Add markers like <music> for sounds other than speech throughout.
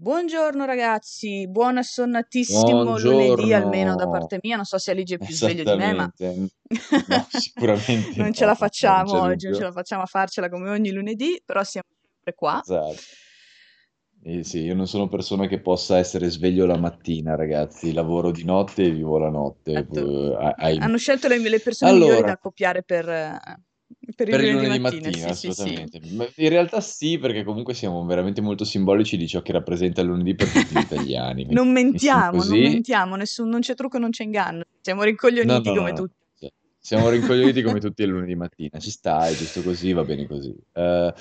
Buongiorno ragazzi, buon assonnatissimo lunedì almeno da Buongiorno, parte mia, non so se Aligi è più sveglio di me, ma. No, sicuramente <laughs> non ce la no, non facciamo c'è oggi, non ce la facciamo a farcela come ogni lunedì, però siamo sempre qua. Esatto. Eh sì, io non sono persona che possa essere sveglio la mattina, ragazzi. Lavoro di notte e vivo la notte. Esatto. eh. Hanno scelto le, le persone migliori da Allora, accoppiare per, per il per il lunedì mattina, mattina, sì, sì, sì. assolutamente. In realtà sì, perché comunque siamo veramente molto simbolici di ciò che rappresenta il lunedì per tutti gli <laughs> italiani. Non <laughs> mentiamo, non mentiamo, nessun- non c'è trucco, non c'è inganno. Siamo rincoglioniti no, no, come no. tutti. Siamo rincoglioniti come <laughs> tutti il lunedì mattina. Ci sta, è giusto così, va bene così. Eh,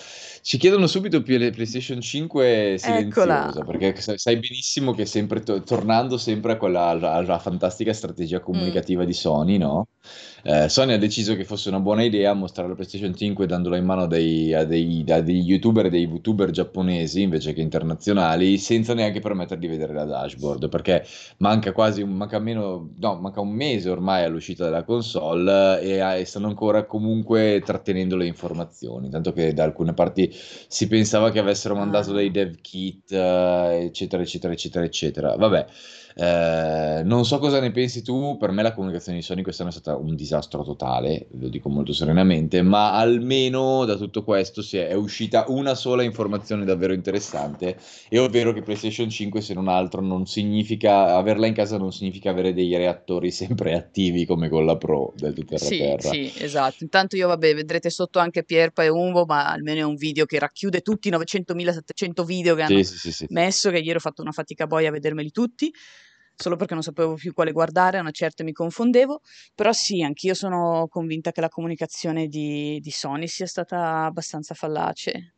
ci chiedono subito più le PlayStation 5 Eccola. silenziosa, perché sai, benissimo che sempre to- tornando sempre a quella alla, alla fantastica strategia Mm. comunicativa di Sony, no? Eh, Sony ha deciso che fosse una buona idea mostrare la PlayStation 5 dandola in mano a dei, a dei, a degli youtuber e dei VTuber giapponesi invece che internazionali, senza neanche permettere di vedere la dashboard, perché manca quasi un, manca meno, no, manca un mese ormai all'uscita della console e, e stanno ancora comunque trattenendo le informazioni, tanto che da alcune parti si pensava che avessero mandato Ah. dei dev kit, eh, eccetera, eccetera, eccetera, eccetera. Vabbè, eh, non so cosa ne pensi tu, per me la comunicazione di Sony quest'anno è stata un disastro totale, lo dico molto serenamente, ma almeno da tutto questo si è, è uscita una sola informazione davvero interessante, e ovvero che PlayStation 5, se non altro, non significa averla in casa non significa avere dei reattori sempre attivi come con la Pro del tutto Sì, terra-terra. sì, esatto. Intanto io, vabbè, vedrete sotto anche Pierpa e Umbo, ma almeno è un video che racchiude tutti i 900.700 video che hanno sì, sì, sì. messo, che ieri ho fatto una fatica boia a vedermeli tutti, solo perché non sapevo più quale guardare, a una certa mi confondevo, però sì, anch'io sono convinta che la comunicazione di, di Sony sia stata abbastanza fallace.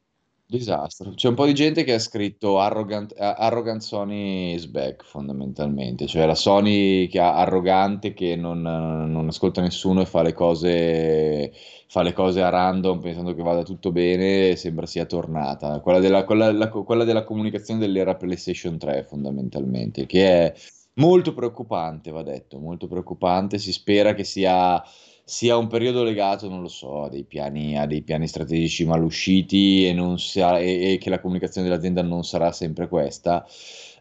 Disastro. C'è un po' di gente che ha scritto arrogant, arrogant Sony is back, fondamentalmente. Cioè la Sony che ha arrogante, che non, non ascolta nessuno e fa le cose, fa le cose a random pensando che vada tutto bene, sembra sia tornata. Quella della, quella- la- quella della comunicazione dell'era PlayStation 3, fondamentalmente, che è molto preoccupante, va detto, molto preoccupante. Si spera che sia sia un periodo legato, non lo so, a dei piani, a dei piani strategici mal usciti e, non sia- e- e che la comunicazione dell'azienda non sarà sempre questa.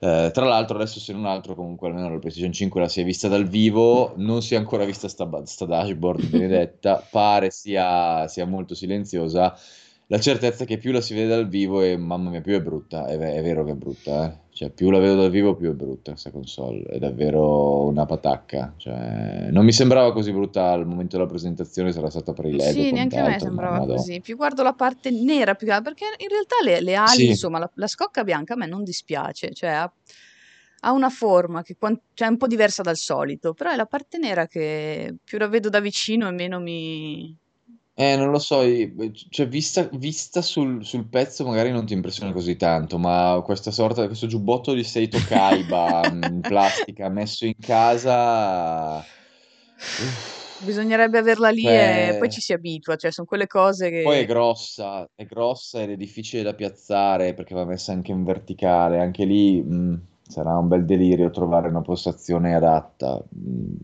Eh, tra l'altro, adesso se non altro, comunque almeno la PlayStation 5 la si è vista dal vivo, non si è ancora vista sta, sta dashboard <laughs> benedetta, pare sia, sia molto silenziosa. La certezza è che più la si vede dal vivo e mamma mia, più è brutta, è, è vero che è brutta, eh. Cioè, più la vedo dal vivo, più è brutta questa console, è davvero una patacca. Cioè, non mi sembrava così brutta al momento della presentazione, sarà stata per i LED Sì, neanche a me ma sembrava madò. così. Più guardo la parte nera, più perché in realtà le, le ali, Sì, insomma, la, la scocca bianca a me non dispiace, cioè ha, ha una forma che cioè, è un po' diversa dal solito, però è la parte nera che più la vedo da vicino e meno mi... eh, non lo so, cioè, vista, vista sul, sul pezzo magari non ti impressiona così tanto, ma questa sorta, questo giubbotto di Seito Kaiba in <laughs> plastica messo in casa... uff, Bisognerebbe averla lì e poi cioè... ci si abitua, cioè sono quelle cose Poi è che... grossa, è grossa ed è difficile da piazzare perché va messa anche in verticale. Anche lì mh, sarà un bel delirio trovare una postazione adatta. Mh,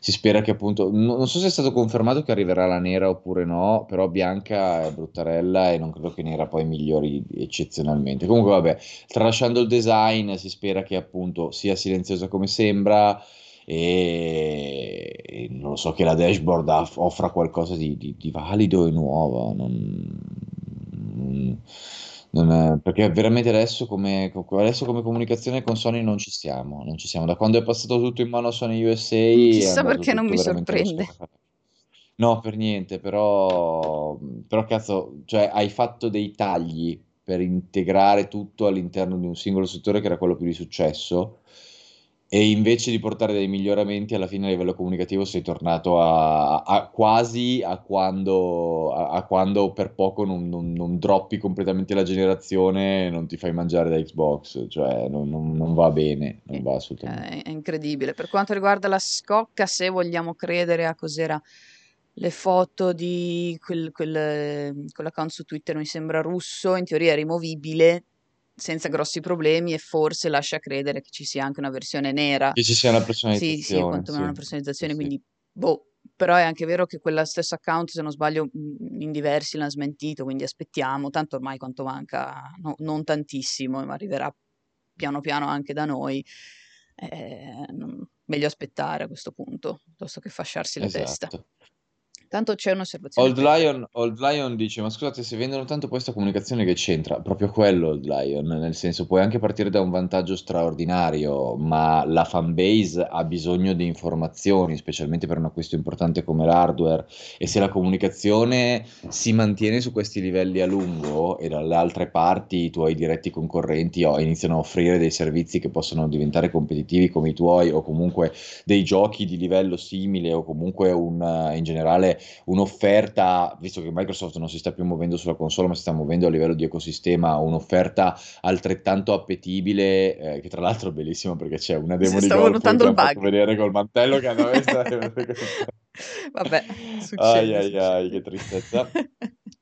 si spera che appunto, no- non so se è stato confermato che arriverà la nera oppure no, però bianca è bruttarella e non credo che nera poi migliori eccezionalmente. Comunque vabbè, tralasciando il design, si spera che appunto sia silenziosa come sembra e, non lo so che la dashboard aff- offra qualcosa di, di- di valido e nuovo. Non è- perché veramente adesso come, adesso come comunicazione con Sony non ci siamo, non ci siamo. Da quando è passato tutto in mano a Sony USA Chissà perché non mi sorprende. No, per niente, però, però cazzo, cioè hai fatto dei tagli per integrare tutto all'interno di un singolo settore che era quello più di successo e invece di portare dei miglioramenti alla fine a livello comunicativo sei tornato a, a- quasi a quando, a, quando per poco non, non- non droppi completamente la generazione e non ti fai mangiare da Xbox, cioè non, non- va bene, non va assolutamente. è, è incredibile. Per quanto riguarda la scocca, se vogliamo credere a cos'era le foto di quel, quel, quell'account su Twitter, mi sembra russo, in teoria è rimovibile senza grossi problemi e forse lascia credere che ci sia anche una versione nera. Che ci sia una Sì, sì, personalizzazione, quantomeno una sì, sì, personalizzazione, sì. quindi boh. Però è anche vero che quella stesso account, se non sbaglio, mh, in diversi l'hanno smentito, quindi aspettiamo. Tanto ormai quanto manca, no- non tantissimo, ma arriverà piano piano anche da noi, eh, meglio aspettare a questo punto, piuttosto che fasciarsi la esatto. testa. Tanto c'è un'osservazione. Old Lion, Old Lion dice: Ma scusate, se vendono tanto questa comunicazione che c'entra? Proprio quello, Old Lion. Nel senso, puoi anche partire da un vantaggio straordinario, ma la fanbase ha bisogno di informazioni, specialmente per un acquisto importante come l'hardware. E se la comunicazione si mantiene su questi livelli a lungo e dalle altre parti i tuoi diretti concorrenti oh, iniziano a offrire dei servizi che possono diventare competitivi come i tuoi, o comunque dei giochi di livello simile, o comunque un, in generale un'offerta, visto che Microsoft non si sta più muovendo sulla console, ma si sta muovendo a livello di ecosistema, un'offerta altrettanto appetibile, eh, che tra l'altro è bellissima perché c'è una demo si di golf notando il bug. vedere col mantello che hanno messo. <laughs> <laughs> vabbè, <laughs> succede, ai, ai, ai, che tristezza. <laughs>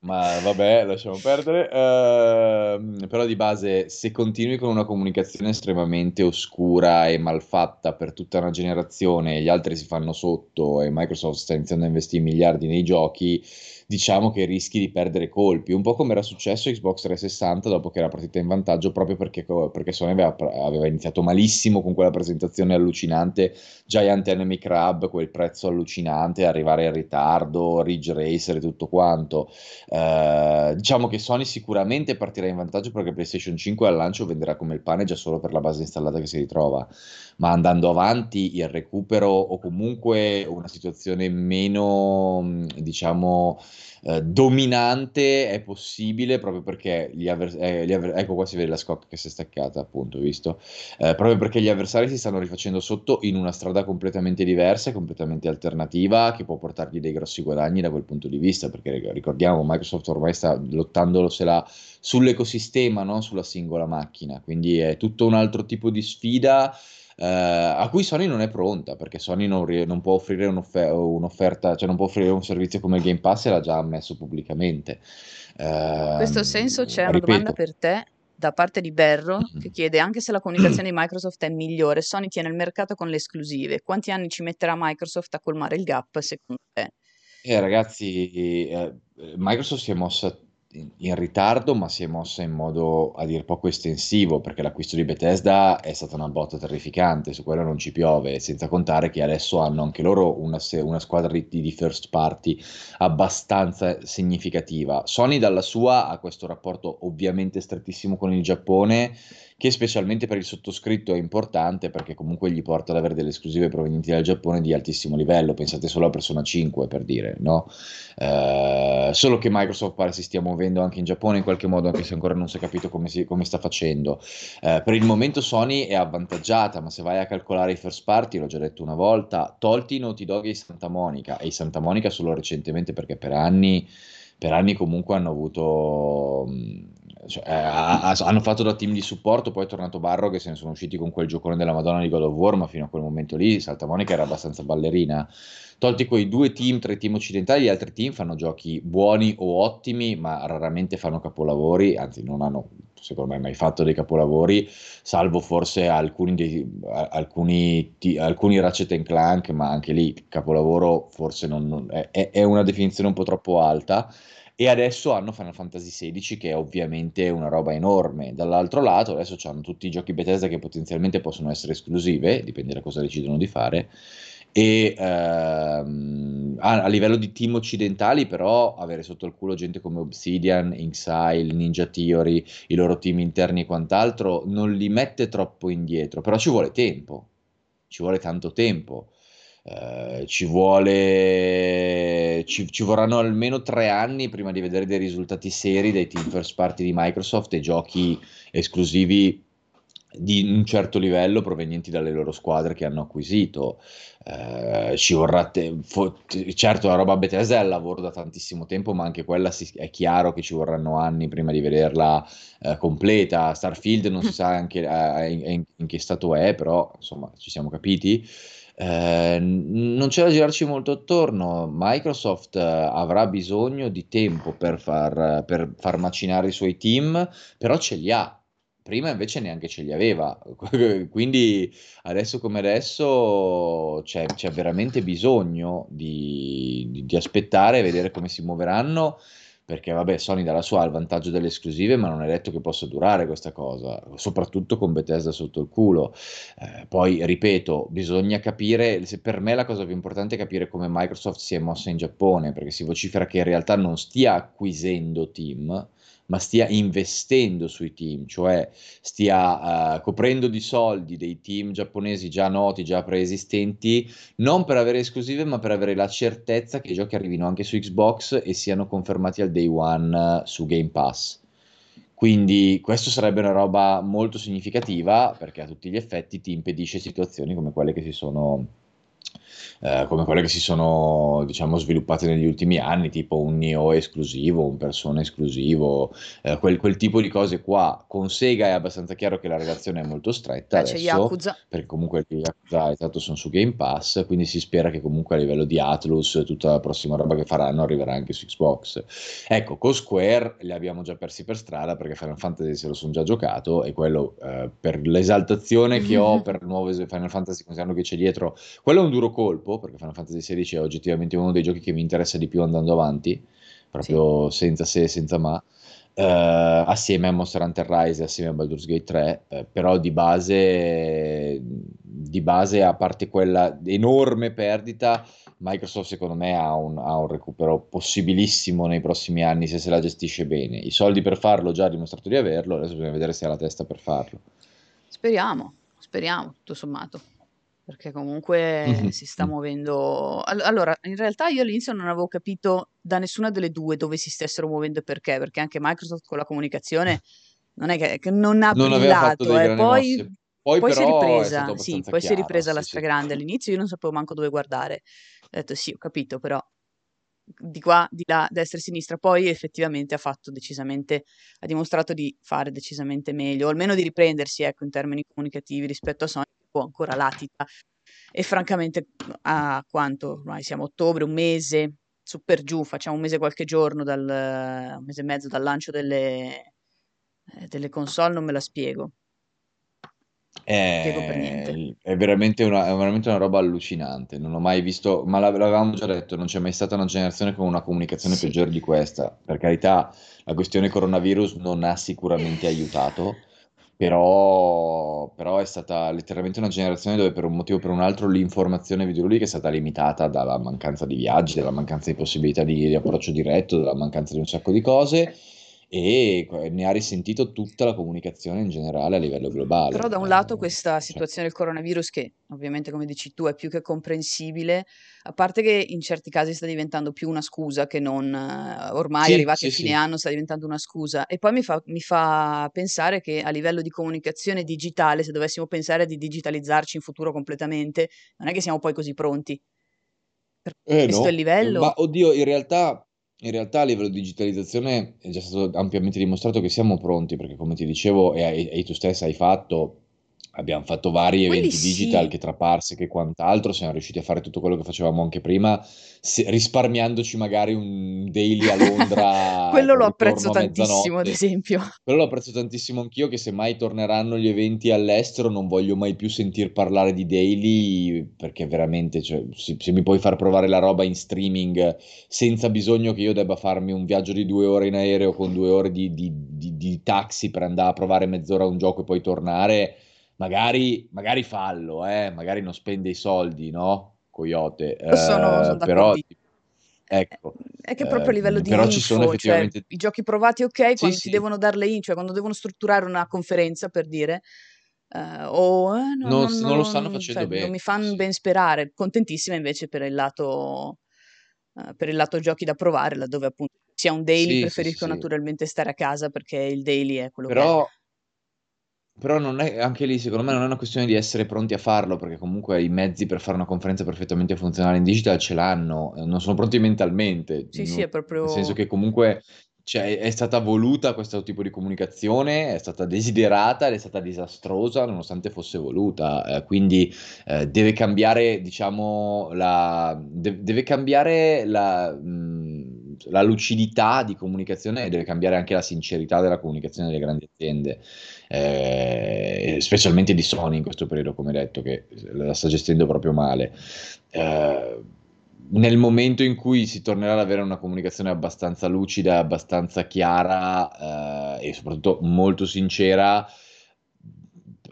Ma vabbè, lasciamo perdere. Uh, però di base, se continui con una comunicazione estremamente oscura e malfatta per tutta una generazione, gli altri si fanno sotto e Microsoft sta iniziando a investire miliardi nei giochi, diciamo che rischi di perdere colpi, un po' come era successo a Xbox 360 dopo che era partita in vantaggio, proprio perché, perché Sony aveva, aveva, iniziato malissimo con quella presentazione allucinante, Giant Enemy Crab, quel prezzo allucinante, arrivare in ritardo, Ridge Racer e tutto quanto. Eh, diciamo che Sony sicuramente partirà in vantaggio perché PlayStation 5 al lancio venderà come il pane già solo per la base installata che si ritrova, ma andando avanti il recupero o comunque una situazione meno, diciamo, eh, dominante è possibile proprio perché gli avversari, eh, avver- ecco qua si vede la scocca che si è staccata appunto, visto? Eh, proprio perché gli avversari si stanno rifacendo sotto in una strada completamente diversa, completamente alternativa, che può portargli dei grossi guadagni da quel punto di vista, perché ricordiamo Microsoft ormai sta lottandosela sull'ecosistema, non sulla singola macchina, quindi è tutto un altro tipo di sfida eh, a cui Sony non è pronta, perché Sony non, non può offrire un'offer- un'offerta, cioè non può offrire un servizio come il Game Pass e l'ha già ammesso pubblicamente. In questo senso c'è una domanda per te da parte di Berro mm-hmm. che chiede anche se la comunicazione di Microsoft è migliore, Sony tiene il mercato con le esclusive, quanti anni ci metterà Microsoft a colmare il gap secondo te? Eh, ragazzi, eh, Microsoft si è mossa in ritardo, ma si è mossa in modo a dir poco estensivo, perché l'acquisto di Bethesda è stata una botta terrificante, su quello non ci piove, senza contare che adesso hanno anche loro una, una squadra di, di first party abbastanza significativa. Sony dalla sua ha questo rapporto ovviamente strettissimo con il Giappone che specialmente per il sottoscritto è importante perché comunque gli porta ad avere delle esclusive provenienti dal Giappone di altissimo livello, pensate solo a Persona 5 per dire, no? Eh, solo che Microsoft pare si stia muovendo anche in Giappone in qualche modo, anche se ancora non si è capito come, si, come sta facendo. Eh, per il momento Sony è avvantaggiata, ma se vai a calcolare i first party, l'ho già detto una volta, tolti i Naughty Dog e i Santa Monica, e i Santa Monica solo recentemente perché per anni per anni comunque hanno avuto cioè, eh, hanno fatto da team di supporto, poi è tornato Barro che se ne sono usciti con quel giocone della Madonna di God of War, ma fino a quel momento lì Santa Monica era abbastanza ballerina. Tolti quei due team, tre team occidentali, gli altri team fanno giochi buoni o ottimi, ma raramente fanno capolavori, anzi non hanno secondo me mai fatto dei capolavori, salvo forse alcuni, dei, alcuni, alcuni Ratchet Clank, ma anche lì capolavoro forse non, non, è, è una definizione un po' troppo alta e adesso hanno Final Fantasy XVI che è ovviamente una roba enorme. Dall'altro lato adesso hanno tutti i giochi Bethesda che potenzialmente possono essere esclusive, dipende da cosa decidono di fare. E ehm, a, a, livello di team occidentali, però, avere sotto il culo gente come Obsidian, Inxile, Ninja Theory, i loro team interni e quant'altro, non li mette troppo indietro. Però ci vuole tempo, ci vuole tanto tempo. Eh, ci vuole ci, ci, vorranno almeno tre anni prima di vedere dei risultati seri dai team first party di Microsoft e giochi esclusivi di un certo livello provenienti dalle loro squadre che hanno acquisito. Eh, ci vorrà te- fo- certo la roba Bethesda è al lavoro da tantissimo tempo, ma anche quella si- è chiaro che ci vorranno anni prima di vederla eh, completa. Starfield non si sa anche eh, in, in, che stato è, però insomma ci siamo capiti. Eh, non c'è da girarci molto attorno. Microsoft eh, avrà bisogno di tempo per far, per far macinare i suoi team, però ce li ha. Prima invece neanche ce li aveva, <laughs> quindi adesso come adesso c'è, c'è veramente bisogno di, di, di aspettare e vedere come si muoveranno perché vabbè, Sony dalla sua ha il vantaggio delle esclusive, ma non è detto che possa durare questa cosa, soprattutto con Bethesda sotto il culo. Eh, poi, ripeto, bisogna capire, per me la cosa più importante è capire come Microsoft si è mossa in Giappone, perché si vocifera che in realtà non stia acquisendo team, ma stia investendo sui team, cioè stia uh, coprendo di soldi dei team giapponesi già noti, già preesistenti, non per avere esclusive, ma per avere la certezza che i giochi arrivino anche su Xbox e siano confermati al day one uh, su Game Pass. Quindi questo sarebbe una roba molto significativa perché a tutti gli effetti ti impedisce situazioni come quelle che si sono eh, come quelle che si sono diciamo, sviluppate negli ultimi anni, tipo un Neo esclusivo, un Persona esclusivo, eh, quel, quel, tipo di cose qua. Con Sega è abbastanza chiaro che la relazione è molto stretta adesso, perché comunque Yakuza esatto, sono su Game Pass, quindi si spera che comunque a livello di Atlus tutta la prossima roba che faranno arriverà anche su Xbox. Ecco, con Square li abbiamo già persi per strada perché Final Fantasy se lo sono già giocato e quello eh, per l'esaltazione che ho <laughs> per il nuovo Final Fantasy considerando che c'è dietro, quello è un duro colpo colpo, perché Final Fantasy XVI è oggettivamente uno dei giochi che mi interessa di più andando avanti, proprio sì. senza se e senza ma. Uh, assieme a Monster Hunter Rise assieme a Baldur's Gate 3, uh, però di base, di base, a parte quella enorme perdita, Microsoft secondo me ha un, ha un, recupero possibilissimo nei prossimi anni se se la gestisce bene. I soldi per farlo già ha dimostrato di averlo, adesso bisogna vedere se ha la testa per farlo. Speriamo, speriamo, tutto sommato perché comunque mm-hmm. si sta muovendo. Allora, in realtà io all'inizio non avevo capito da nessuna delle due dove si stessero muovendo e perché, perché anche Microsoft con la comunicazione non è che, che non ha non brillato, eh. poi, poi, poi si è ripresa, sì, poi si è ripresa la stragrande. Sì. All'inizio io non sapevo manco dove guardare. Ho detto sì, ho capito, però di qua, di là, destra e sinistra. Poi effettivamente ha fatto decisamente, ha dimostrato di fare decisamente meglio, o almeno di riprendersi, ecco, in termini comunicativi rispetto a Sony po' ancora latita e francamente a quanto ormai siamo a ottobre, un mese su per giù, facciamo un mese qualche giorno, dal, un mese e mezzo dal lancio delle, eh, delle console, non me la spiego. È, è, veramente una, è veramente una roba allucinante. Non ho mai visto, ma l'avevamo già detto, non c'è mai stata una generazione con una comunicazione sì. peggiore di questa. Per carità, la questione coronavirus non ha sicuramente aiutato però, però, è stata letteralmente una generazione dove per un motivo o per un altro l'informazione videoludica è stata limitata dalla mancanza di viaggi, dalla mancanza di possibilità di, di approccio diretto, dalla mancanza di un sacco di cose e ne ha risentito tutta la comunicazione in generale a livello globale. Però da un lato questa cioè situazione del coronavirus che ovviamente come dici tu è più che comprensibile, a parte che in certi casi sta diventando più una scusa che non ormai sì, arrivati sì, a fine sì. anno sta diventando una scusa e poi mi fa, mi fa pensare che a livello di comunicazione digitale se dovessimo pensare di digitalizzarci in futuro completamente non è che siamo poi così pronti. Per eh questo no. è il livello. Ma oddio, in realtà in realtà a livello di digitalizzazione è già stato ampiamente dimostrato che siamo pronti, perché come ti dicevo e, e tu stessa hai fatto, abbiamo fatto vari Quelli eventi digital che tra Parsec e quant'altro siamo riusciti a fare tutto quello che facevamo anche prima, se, risparmiandoci magari un daily a Londra. <laughs> quello lo apprezzo tantissimo, ad esempio. Quello lo apprezzo tantissimo anch'io, che se mai torneranno gli eventi all'estero non voglio mai più sentir parlare di daily, perché veramente, cioè, se, se, mi puoi far provare la roba in streaming senza bisogno che io debba farmi un viaggio di due ore in aereo con due ore di, di, di, di taxi per andare a provare mezz'ora un gioco e poi tornare magari, magari fallo, eh? magari non spende i soldi, no? Coyote. Eh, sono, sono però, ecco, è che proprio a livello eh, di però info, ci sono cioè, effettivamente... Cioè, i giochi provati ok, quando sì, si sì. devono dare le in, cioè quando devono strutturare una conferenza per dire, uh, o eh, no, non, non, non, lo stanno facendo cioè, bene. Non mi fanno sì. ben sperare, contentissima invece per il lato, uh, per il lato giochi da provare, laddove appunto sia un daily, preferisco naturalmente stare a casa perché il daily è quello però... che però non è, anche lì secondo me non è una questione di essere pronti a farlo, perché comunque i mezzi per fare una conferenza perfettamente funzionale in digital ce l'hanno, eh, non sono pronti mentalmente. Sì, sì, è proprio... Nel senso che comunque cioè, è stata voluta questo tipo di comunicazione, è stata desiderata ed è stata disastrosa nonostante fosse voluta. Eh, quindi eh, deve cambiare, diciamo, la, de- deve cambiare la... Mh, la lucidità di comunicazione deve cambiare anche la sincerità della comunicazione delle grandi aziende, eh, specialmente di Sony in questo periodo, come detto, che la sta gestendo proprio male. Eh, nel momento in cui si tornerà ad avere una comunicazione abbastanza lucida, abbastanza chiara eh, e soprattutto molto sincera,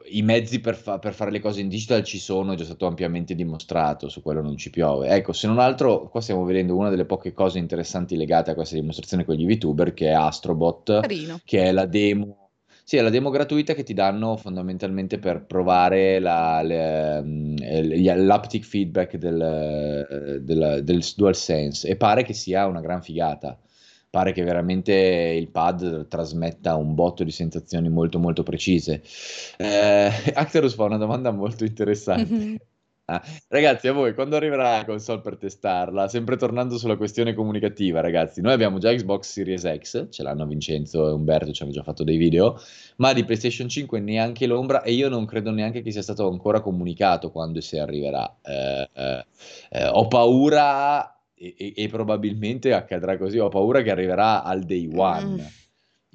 i mezzi per, fa- per, fare le cose in digital ci sono, è già stato ampiamente dimostrato, su quello non ci piove. Ecco, se non altro, qua stiamo vedendo una delle poche cose interessanti legate a questa dimostrazione con gli VTuber, che è Astrobot, Carino. che è la demo sì, è la demo gratuita che ti danno fondamentalmente per provare la, le, mm, l'aptic feedback del, del, del DualSense e pare che sia una gran figata. Pare che veramente il pad trasmetta un botto di sensazioni molto molto precise. Eh, <laughs> Acterus fa una domanda molto interessante. Mm-hmm. Ah, ragazzi, a voi quando arriverà la console per testarla? Sempre tornando sulla questione comunicativa, ragazzi, noi abbiamo già Xbox Series X, ce l'hanno Vincenzo e Umberto, ci hanno già fatto dei video, ma di PlayStation 5 neanche l'ombra e io non credo neanche che sia stato ancora comunicato quando e se arriverà. Eh, eh, eh, ho paura e, e, e, probabilmente accadrà così, ho paura che arriverà al day one. Mm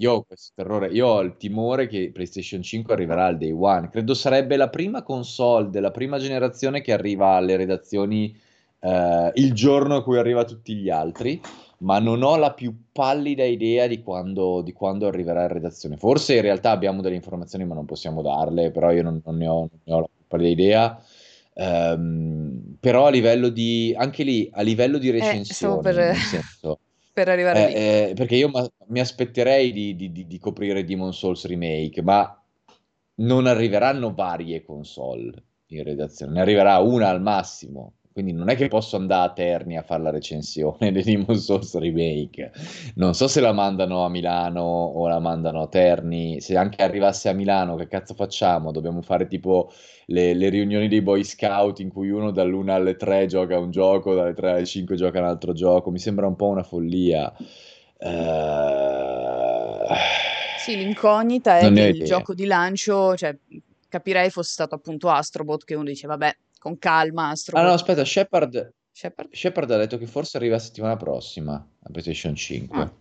io ho questo terrore, io ho il timore che PlayStation 5 arriverà al day one. Credo sarebbe la prima console della prima generazione che arriva alle redazioni eh, il giorno a cui arriva tutti gli altri, ma non ho la più pallida idea di quando, di quando arriverà in redazione. Forse in realtà abbiamo delle informazioni, ma non possiamo darle, però io non, non, ne, ho, non ne, ho, la più pallida idea. Um, però a livello di anche lì a livello di recensione, eh, per... senso <laughs> per arrivare eh, lì. Eh, perché io ma- mi aspetterei di, di, di, di, coprire Demon Souls Remake, ma non arriveranno varie console in redazione, ne arriverà una al massimo. Quindi non è che posso andare a Terni a fare la recensione <laughs> di Demon Souls Remake. Non so se la mandano a Milano o la mandano a Terni. Se anche arrivasse a Milano, che cazzo facciamo? Dobbiamo fare tipo le, le riunioni dei Boy Scout in cui uno dall'una alle tre gioca un gioco, dalle tre alle cinque gioca un altro gioco. Mi sembra un po' una follia. Uh... Sì, l'incognita è non che il idea. gioco di lancio, cioè, capirei fosse stato appunto Astrobot che uno dice vabbè con calma. Astrobot. Ah no, aspetta, Shepard, Shepard? Shepard ha detto che forse arriva la settimana prossima a PlayStation 5. Ah.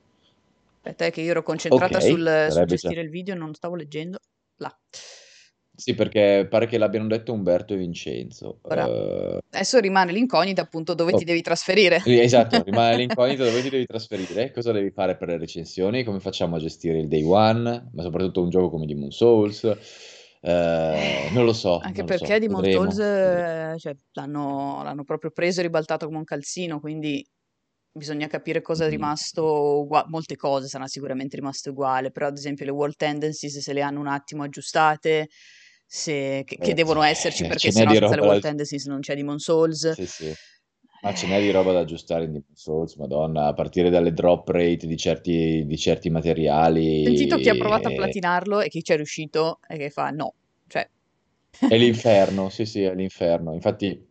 Aspetta, è che io ero concentrata okay, sul, sul gestire già. il video, non stavo leggendo. Là. Sì, perché pare che l'abbiano detto Umberto e Vincenzo. Uh... Adesso rimane l'incognita appunto dove oh. ti devi trasferire. Esatto, rimane <laughs> l'incognita dove ti devi trasferire, cosa devi fare per le recensioni, come facciamo a gestire il day one, ma soprattutto un gioco come Demon Souls. Eh, non lo so. Anche perché so. di Montolz cioè, l'hanno, l'hanno, proprio preso e ribaltato come un calzino, quindi bisogna capire cosa è rimasto uguale. Molte cose saranno sicuramente rimaste uguali, però ad esempio le world tendencies se le hanno un attimo aggiustate, se, che, che, eh, devono esserci perché sennò senza le world da... tendencies non c'è Demon Souls. Sì, sì. Ma ce n'è di roba da aggiustare in Demon Souls, madonna, a partire dalle drop rate di certi, di certi materiali. Ho sentito chi ha provato a platinarlo e chi ci è riuscito e che fa no. Cioè... È l'inferno, sì sì, è l'inferno. Infatti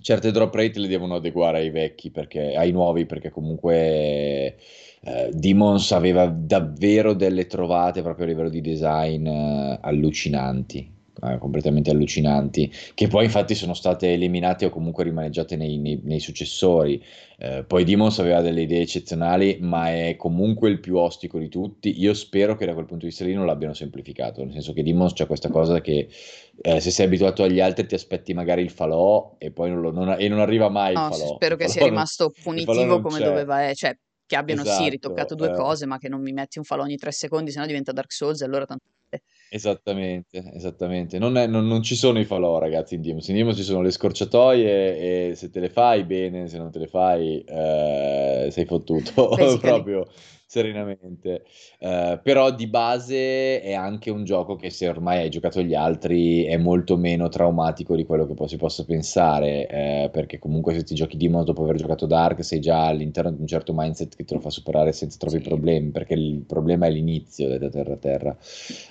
certe drop rate le devono adeguare ai vecchi, perché, ai nuovi, perché comunque eh, Demons aveva davvero delle trovate proprio a livello di design eh, allucinanti eh, completamente allucinanti, che poi infatti sono state eliminate o comunque rimaneggiate nei, nei, nei successori. Eh, poi Demons aveva delle idee eccezionali, ma è comunque il più ostico di tutti. Io spero che da quel punto di vista lì non l'abbiano semplificato, nel senso che Demons c'è questa cosa che eh, se sei abituato agli altri ti aspetti magari il falò e poi non, lo, non, e non arriva mai no, il falò. Spero il che sia rimasto punitivo come c'è. doveva essere. Cioè, che abbiano esatto, sì ritoccato due eh. cose, ma che non mi metti un falò ogni tre secondi, sennò diventa Dark Souls e allora tanto Esattamente, esattamente. Non, è, non, non ci sono i falò, ragazzi, in Dimos. In Dimos ci sono le scorciatoie e se te le fai bene, se non te le fai eh, sei fottuto, <laughs> proprio serenamente. Uh, però di base è anche un gioco che se ormai hai giocato gli altri è molto meno traumatico di quello che si possa pensare, eh, perché comunque se ti giochi Demon dopo aver giocato Dark sei già all'interno di un certo mindset che te lo fa superare senza troppi sì. problemi, perché il problema è l'inizio da terra a terra.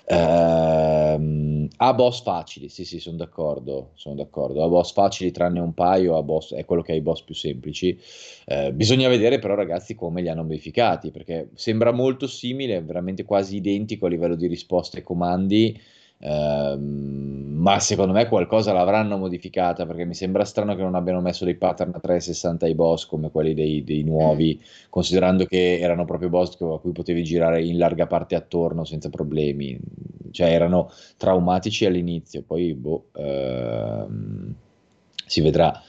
Uh, ha boss facili, sì sì, sono d'accordo, sono d'accordo. Ha boss facili tranne un paio, a boss, è quello che ha i boss più semplici. Uh, bisogna vedere però ragazzi come li hanno modificati, perché sembra molto simile, veramente quasi identico a livello di risposte ai comandi, ehm, ma secondo me qualcosa l'avranno modificata perché mi sembra strano che non abbiano messo dei pattern a 360 ai boss come quelli dei, dei nuovi, mm. considerando che erano proprio boss a cui potevi girare in larga parte attorno senza problemi, cioè erano traumatici all'inizio, poi boh, ehm, si vedrà.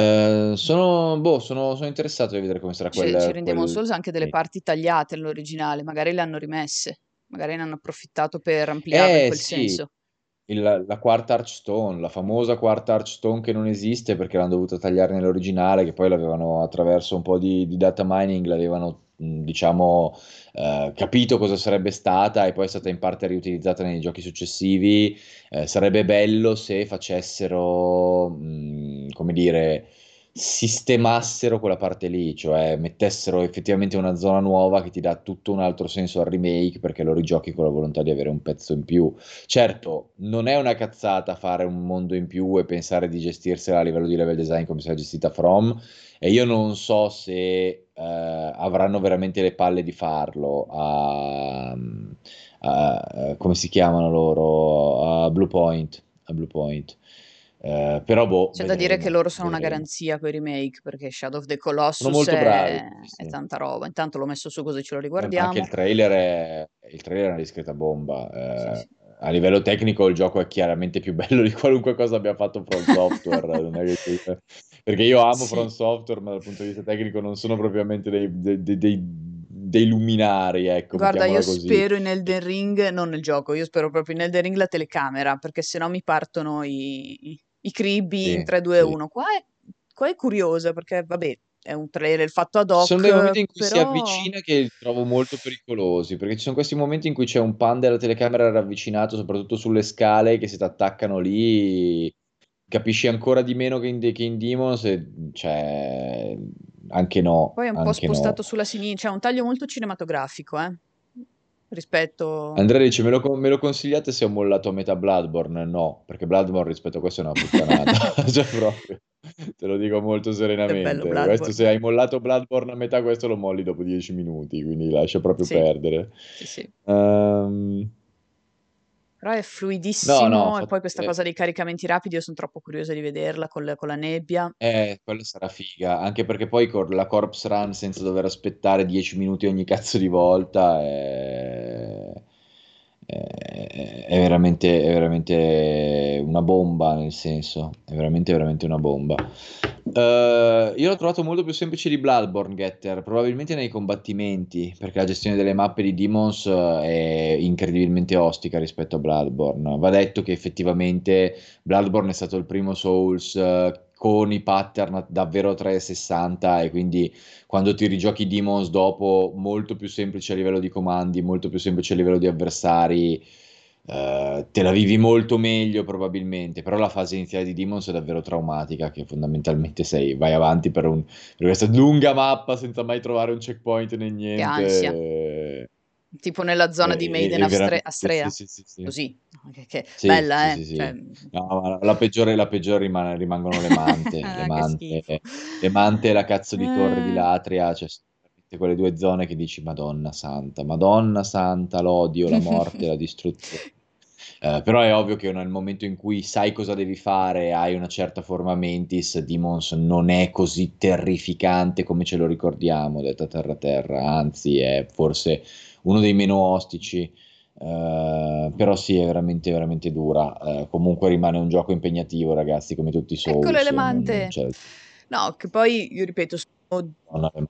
Uh, Eh, sono, boh, sono, sono interessato a vedere come sarà Ci ci rende Demon quel... Souls anche delle parti tagliate nell'originale, magari le hanno rimesse, magari ne hanno approfittato per ampliarlo in Eh quel sì, senso. il- la quarta Archstone, la famosa quarta Archstone che non esiste perché l'hanno dovuta tagliare nell'originale, che poi l'avevano attraverso un po' di, di data mining, l'avevano diciamo eh, capito cosa sarebbe stata e poi è stata in parte riutilizzata nei giochi successivi. Eh, sarebbe bello se facessero, mh, come dire, sistemassero quella parte lì, cioè mettessero effettivamente una zona nuova che ti dà tutto un altro senso al remake perché lo rigiochi con la volontà di avere un pezzo in più. Certo, non è una cazzata fare un mondo in più e pensare di gestirsela a livello di level design come si è gestita From, e io non so se eh, avranno veramente le palle di farlo a, a- come si chiamano loro? A Blue Point. A Blue Point. Eh, però boh, C'è da dire che loro sono una garanzia coi remake, perché Shadow of the Sono Colossus molto bravi, è, sì, è sì. tanta roba. Intanto l'ho messo su così ce lo ma anche il riguardiamo. trailer è, il trailer è una discreta bomba. Sì, Eh, sì. A livello tecnico il gioco è chiaramente più <laughs> bello di qualunque cosa abbia fatto From <laughs> Software. che- Perché io amo From Sì. Software, ma dal punto di vista tecnico non sono propriamente dei, dei- dei- dei- luminari, ecco, Guarda, io così. spero in Elden Ring, non nel gioco, io spero proprio in Elden Ring la telecamera, perché sennò mi partono i, i, i in Sì, 3, 2, sì. 1. Qua è, qua è curiosa, perché vabbè, è un trailer fatto ad Ci sono hoc, dei momenti in cui si però avvicina che trovo molto pericolosi, perché ci sono questi momenti in cui c'è un pan della telecamera ravvicinato, soprattutto sulle scale, che si ti attaccano lì, capisci ancora di meno che in, che in Demons, e- cioè, anche no, poi è un po' anche no. spostato sulla sinistra, c'è un taglio molto cinematografico, eh, rispetto... Andrea dice, me lo, me lo consigliate se ho mollato a metà Bloodborne? No, perché Bloodborne rispetto a questo è una puttanata, <laughs> <laughs> cioè proprio, te lo dico molto serenamente. Questo se hai mollato Bloodborne a metà, questo lo molli dopo 10 minuti, quindi lascia proprio Sì, perdere. sì, sì. Ehm, Però è no, no, fluidissimo e poi questa eh, cosa dei caricamenti rapidi, io sono troppo curiosa di vederla con, le- con la nebbia. eh, quello sarà figa, anche perché poi con la Corpse Run senza dover aspettare 10 minuti ogni cazzo di volta è, è- veramente, è veramente una bomba, nel senso, è veramente, veramente una bomba. Eh, io l'ho trovato molto più semplice di Bloodborne Getter, probabilmente nei combattimenti, perché la gestione delle mappe di Demons eh, è incredibilmente ostica rispetto a Bloodborne. Va detto che effettivamente Bloodborne è stato il primo Souls eh, con i pattern davvero 360 e quindi quando ti rigiochi Demons dopo molto più semplice a livello di comandi, molto più semplice a livello di avversari, eh, te la vivi molto meglio probabilmente, però la fase iniziale di Demons è davvero traumatica, che fondamentalmente sei, vai avanti per, un- per questa lunga mappa senza mai trovare un checkpoint né Che ansia. niente. Tipo nella zona di E, Maiden Astrea. sì, sì, sì. Così. Che, che- Sì, bella, sì, eh? sì. Cioè... No, la peggiore, la peggiore rimane- rimangono le mante, <laughs> le Ah, che mante, le mante e la cazzo di torre di Eh, Latria, cioè quelle due zone che dici Madonna santa, Madonna santa, l'odio, la morte, la distruzione. <laughs> Eh, però è ovvio che nel momento in cui sai cosa devi fare, hai una certa forma mentis, Demons non è così terrificante come ce lo ricordiamo, detta terra terra, anzi è forse uno dei meno ostici. Eh, però sì, è veramente, veramente dura. Eh, comunque rimane un gioco impegnativo, ragazzi, come tutti i Eccole Souls. le Non, non mante. c'è No, che poi, io ripeto, sono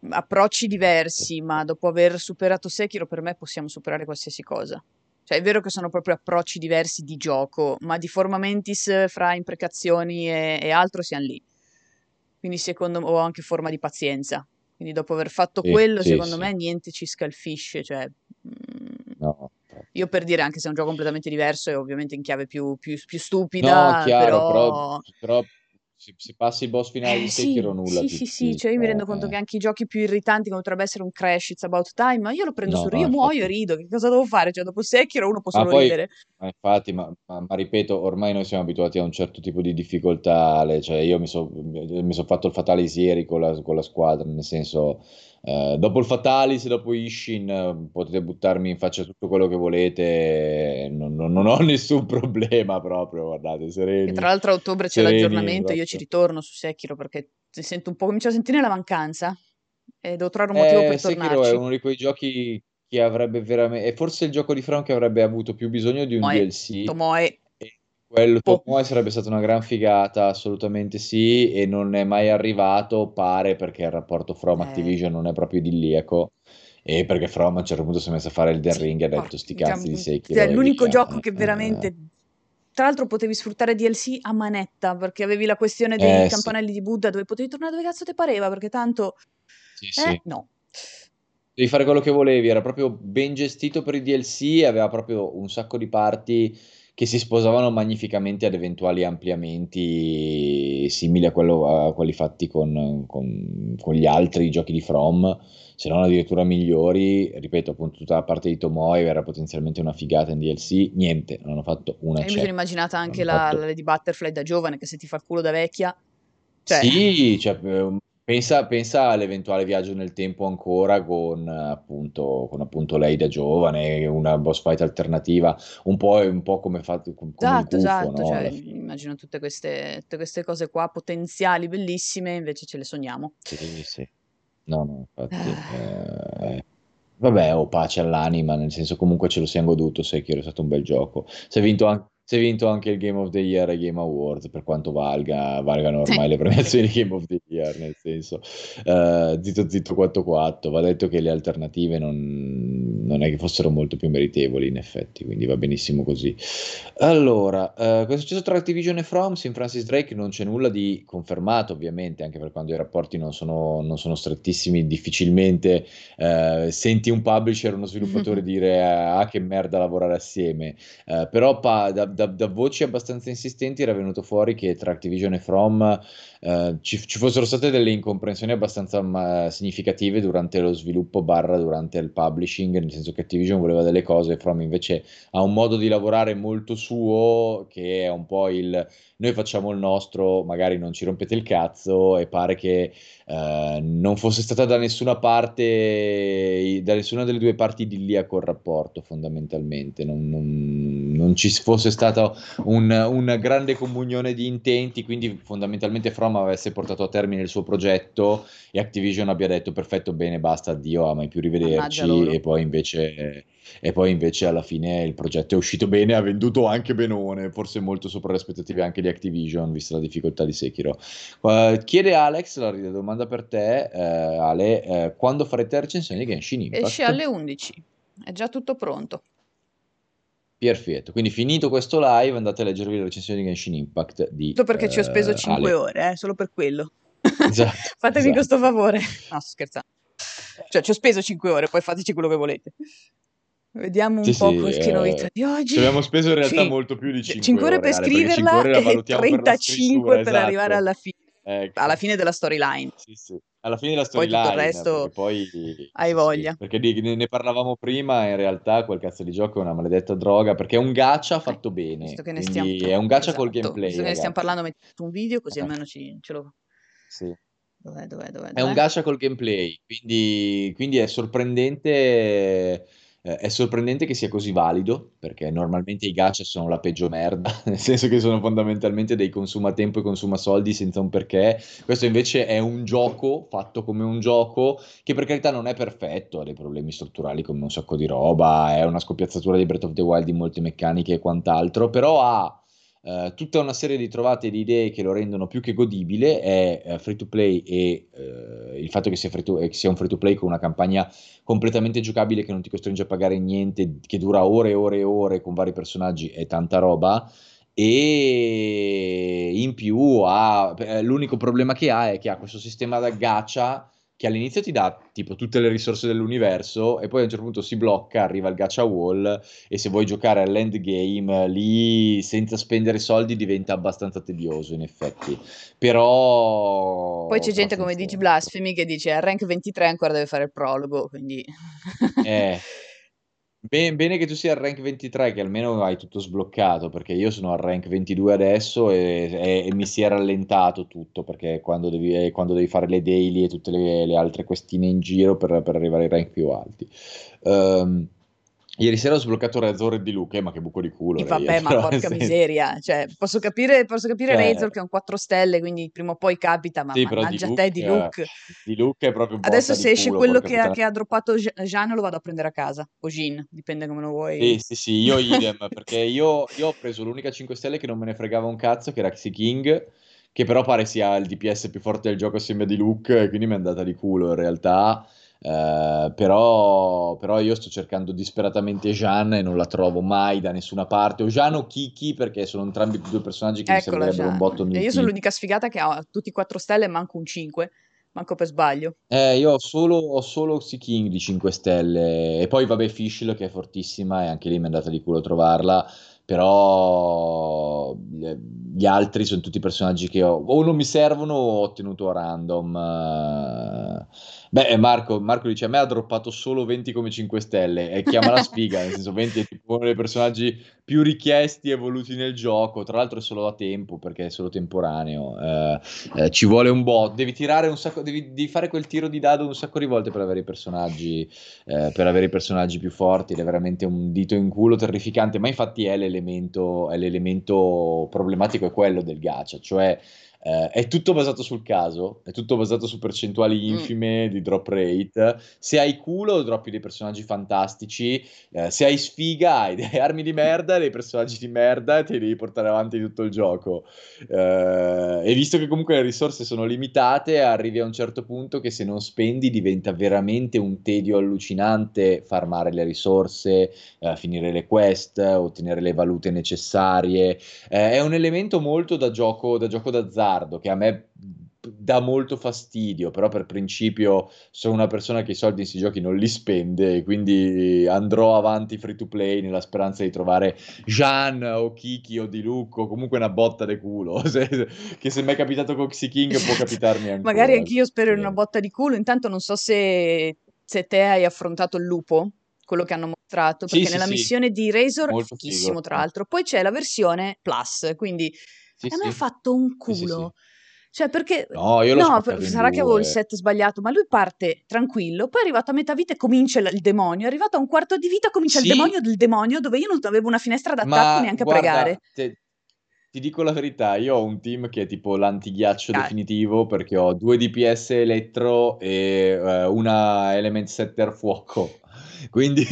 approcci diversi, ma dopo aver superato Sekiro, per me possiamo superare qualsiasi cosa. Cioè, è vero che sono proprio approcci diversi di gioco, ma di forma mentis eh, fra imprecazioni e, e altro siamo lì. Quindi secondo me, o anche forma di pazienza. Quindi dopo aver fatto Sì, quello, sì, secondo sì. me niente ci scalfisce. Cioè, mm, No. Io per dire, anche se è un gioco completamente diverso, è ovviamente in chiave più, più- più No, stupida, chiaro, però, però però se, se passi i boss finali eh di Sekiro, sì, nulla sì, sì, sì, cioè io mi rendo conto eh, che anche i giochi più irritanti, come potrebbe essere un Crash, It's About Time, ma io lo prendo no, sul no, io muoio e infatti. rido, che cosa devo fare? Cioè, dopo Sekiro uno può Ma solo poi, ridere. ma infatti, ma, ma- ma ripeto, ormai noi siamo abituati a un certo tipo di difficoltà, cioè io mi sono fatto il Fatalis ieri con la, con la squadra, nel senso, eh, dopo il Fatalis e dopo Ishin eh, potete buttarmi in faccia tutto quello che volete, non, non- non ho <laughs> nessun problema proprio, guardate, E sereni, tra l'altro a ottobre c'è sereni l'aggiornamento, io ci proprio. ritorno su Sekiro perché sento un po', comincio a sentire la mancanza e devo trovare un motivo Eh, per Sekiro è tornarci. uno di quei giochi che avrebbe veramente, è forse il gioco di From che avrebbe avuto più bisogno di un Tomoe, DLC Tomoe, Quello Tomoe sarebbe stata una gran figata, assolutamente sì, e non è mai arrivato, pare, perché il rapporto From Eh. Activision non è proprio idilliaco, e perché From a un certo punto si è messo a fare il The Sì, Ring e ha detto sti cazzi di cioè, 6 cioè, kg l'unico via. gioco che Eh, veramente... Tra l'altro potevi sfruttare DLC a manetta, perché avevi la questione dei Eh, sì. campanelli di Buddha, dove potevi tornare dove cazzo ti pareva, perché tanto... Sì, Eh, sì. no. Devi fare quello che volevi, era proprio ben gestito per i DLC aveva proprio un sacco di parti che si sposavano magnificamente ad eventuali ampliamenti simili a, quello- a quelli fatti con, con- con gli altri giochi di From, se non addirittura migliori. Ripeto, appunto, tutta la parte di Tomoe era potenzialmente una figata in DLC. Niente, non hanno fatto una E mi sono ceppa. immaginata anche la, fatto- la Lady Butterfly da giovane, che se ti fa il culo da vecchia... Cioè, Sì, cioè, eh, pensa, pensa all'eventuale viaggio nel tempo ancora con appunto, con appunto lei da giovane, una boss fight alternativa, un po', un po' come, fatto, il Esatto, gufo, esatto, no? cioè, immagino tutte queste, tutte queste cose qua potenziali, bellissime, invece ce le sogniamo. Sì, sì. No, no, infatti. Ah. eh, vabbè, ho pace all'anima, nel senso comunque ce lo siamo goduto, Sekiro è stato un bel gioco. Si è vinto, an- si è vinto anche il Game of the Year e Game Awards, per quanto valga, valgano Sì. ormai le premiazioni di Game of the Year, nel senso, eh, zitto zitto quattro quattro, va detto che le alternative non, non è che fossero molto più meritevoli in effetti, quindi va benissimo così. Allora, eh, cosa è successo tra Activision e From? Sim Francis Drake non c'è nulla di confermato, ovviamente, anche per quando i rapporti non sono, non sono strettissimi, difficilmente eh, senti un publisher uno sviluppatore <laughs> dire ah che merda lavorare assieme. Eh, però pa- da, da- da voci abbastanza insistenti era venuto fuori che tra Activision e From eh, ci, ci fossero state delle incomprensioni abbastanza ma, significative durante lo sviluppo barra durante il publishing, nel senso che Activision voleva delle cose e From invece ha un modo di lavorare molto suo che è un po' il noi facciamo il nostro, magari non ci rompete il cazzo e pare che eh, non fosse stata da nessuna parte, da nessuna delle due parti idilliaco il rapporto fondamentalmente, non, non- non ci fosse stata un- una grande comunione di intenti, quindi fondamentalmente From avesse portato a termine il suo progetto e Activision abbia detto perfetto, bene, basta, addio, a mai più rivederci e poi invece... E poi invece alla fine il progetto è uscito bene, ha venduto anche benone, forse molto sopra le aspettative anche di Activision, vista la difficoltà di Sekiro. Eh, chiede Alex, la domanda per te, eh, Ale, eh, quando farete la recensione di Genshin Impact? Esce alle 11, è già tutto pronto. Perfetto, quindi finito questo live andate a leggervi la recensione di Genshin Impact di Solo perché ci ho speso eh, 5 Ale. ore, eh, solo per quello. Esatto, <laughs> Fatemi esatto. questo favore. No, sto scherzando. Cioè, ci ho speso 5 ore, poi fateci quello che volete. Vediamo un Sì, po' sì, qualche eh, novità di oggi. ci abbiamo speso in realtà Sì. molto più di 5 5 ore per Ale, perché 5 scriverla ore e valutiamo per la 35 scrittura, per arrivare esatto. alla fine, Ecco. alla fine della storyline. Sì, sì. Alla fine della Poi tutto il resto poi hai sì, sì, voglia. perché di- ne, ne parlavamo prima, in realtà quel cazzo di gioco è una maledetta droga, perché è un gacha fatto bene, Visto che ne stiamo, è un gacha col esatto, gameplay, visto che ne stiamo parlando, metto un video così Eh, almeno ci, ce lo... sì. Dov'è, dov'è, dov'è, È un gacha col gameplay, quindi, quindi è sorprendente, eh, è sorprendente che sia così valido, perché normalmente i gacha sono la peggio merda, <laughs> nel senso che sono fondamentalmente dei consumatempo e consumasoldi senza un perché. Questo invece è un gioco fatto come un gioco che per carità non è perfetto, ha dei problemi strutturali come un sacco di roba, è una scoppiazzatura di Breath of the Wild in molte meccaniche e quant'altro, però ha eh, tutta una serie di trovate di idee che lo rendono più che godibile, è eh, free to play e eh, il fatto che sia, to- che sia un free to play con una campagna completamente giocabile che non ti costringe a pagare niente, che dura ore e ore e ore con vari personaggi è tanta roba. E in più ha, l'unico problema che ha è che ha questo sistema da gacha che all'inizio ti dà tipo tutte le risorse dell'universo e poi a un certo punto si blocca, arriva il gacha wall e se vuoi giocare all'endgame lì senza spendere soldi diventa abbastanza tedioso in effetti. Però... Poi c'è gente come. Digi Blasphemy che dice a rank 23 ancora deve fare il prologo, quindi... Eh, <laughs> ben- bene che tu sia al rank 23, che almeno hai tutto sbloccato, perché io sono al rank 22 adesso e, e- e mi si è rallentato tutto, perché quando devi, eh, quando devi fare le daily e tutte le, le altre questine in giro per, per arrivare ai rank più alti. Ehm, Ieri sera ho sbloccato Razor di Luke, eh, ma che buco di culo. Vabbè, ma <laughs> porca senso- miseria, cioè, posso capire, posso capire Cioè, Razor che è un 4 stelle, quindi prima o poi capita, ma sì, di mannaggia Luke, te di Luke. di Luke è proprio Adesso se esce culo, quello che ha, che ha droppato Je- Jean lo vado a prendere a casa, o Jean, dipende come lo Sì, vuoi. sì, sì, io idem, perché io, io ho preso l'unica 5 stelle che non me ne fregava un cazzo, che era Xi King, che però pare sia il DPS più forte del gioco assieme a di Luke, quindi mi è andata di culo in realtà. Eh, però, però io sto cercando disperatamente Jeanne e non la trovo mai da nessuna parte. O Jeanne o Kiki, perché sono entrambi due personaggi che mi Eccola servirebbero un botto E io sono l'unica sfigata che ha tutti 4 stelle e manco un 5, manco per sbaglio. Eh, io ho solo, ho solo King di 5 stelle e poi vabbè Fischl che è fortissima e anche lì mi è andata di culo trovarla, però eh, gli altri sono tutti personaggi che ho, o non mi servono o ho ottenuto a random. Eh. Beh, e Marco, Marco dice a me ha droppato solo 20 come 5 stelle e chiama la sfiga, nel senso 20 è tipo uno dei personaggi più richiesti e evoluti nel gioco, tra l'altro è solo da tempo perché è solo temporaneo. Eh, eh, ci vuole un bot, devi tirare un sacco, devi, devi fare quel tiro di dado un sacco di volte per avere i personaggi, eh, per avere i personaggi più forti ed è veramente un dito in culo terrificante, ma infatti è l'elemento, è l'elemento problematico, è quello del gacha, cioè eh, è tutto basato sul caso, è tutto basato su percentuali Mm. infime di drop rate. Se hai culo, droppi dei personaggi fantastici. Eh, se hai sfiga, hai delle <laughs> armi di merda, dei personaggi di merda e te li devi portare avanti tutto il gioco. Eh, e visto che comunque le risorse sono limitate, arrivi a un certo punto che se non spendi diventa veramente un tedio allucinante farmare le risorse, eh, finire le quest, ottenere le valute necessarie. Eh, è un elemento molto da gioco, da gioco d'azzardo che a me dà molto fastidio, però per principio sono una persona che i soldi in questi giochi non li spende, quindi andrò avanti free to play nella speranza di trovare Jean o Kiki o Di Luca o comunque una botta de culo, <laughs> se- che se mi è capitato con Xi King può <laughs> capitarmi ancora. Magari anch'io spero in Sì. una botta di culo, intanto non so se, se te hai affrontato il lupo, quello che hanno mostrato, Sì, perché sì, nella sì. missione di Razor è fighissimo tra l'altro, poi c'è la versione Plus, quindi Sì, a me ha fatto un culo. Cioè, perché No, io l'ho no, per- sarà che avevo il due. set sbagliato, ma lui parte tranquillo, poi è arrivato a metà vita e comincia il, il demonio, è arrivato a un quarto di vita, comincia il Sì, demonio del demonio, dove io non avevo una finestra d'attacco neanche a pregare. guarda, te- ti dico la verità, io ho un team che è tipo l'antighiaccio Dai. definitivo perché ho due DPS elettro e eh, una element setter fuoco. <laughs> Quindi,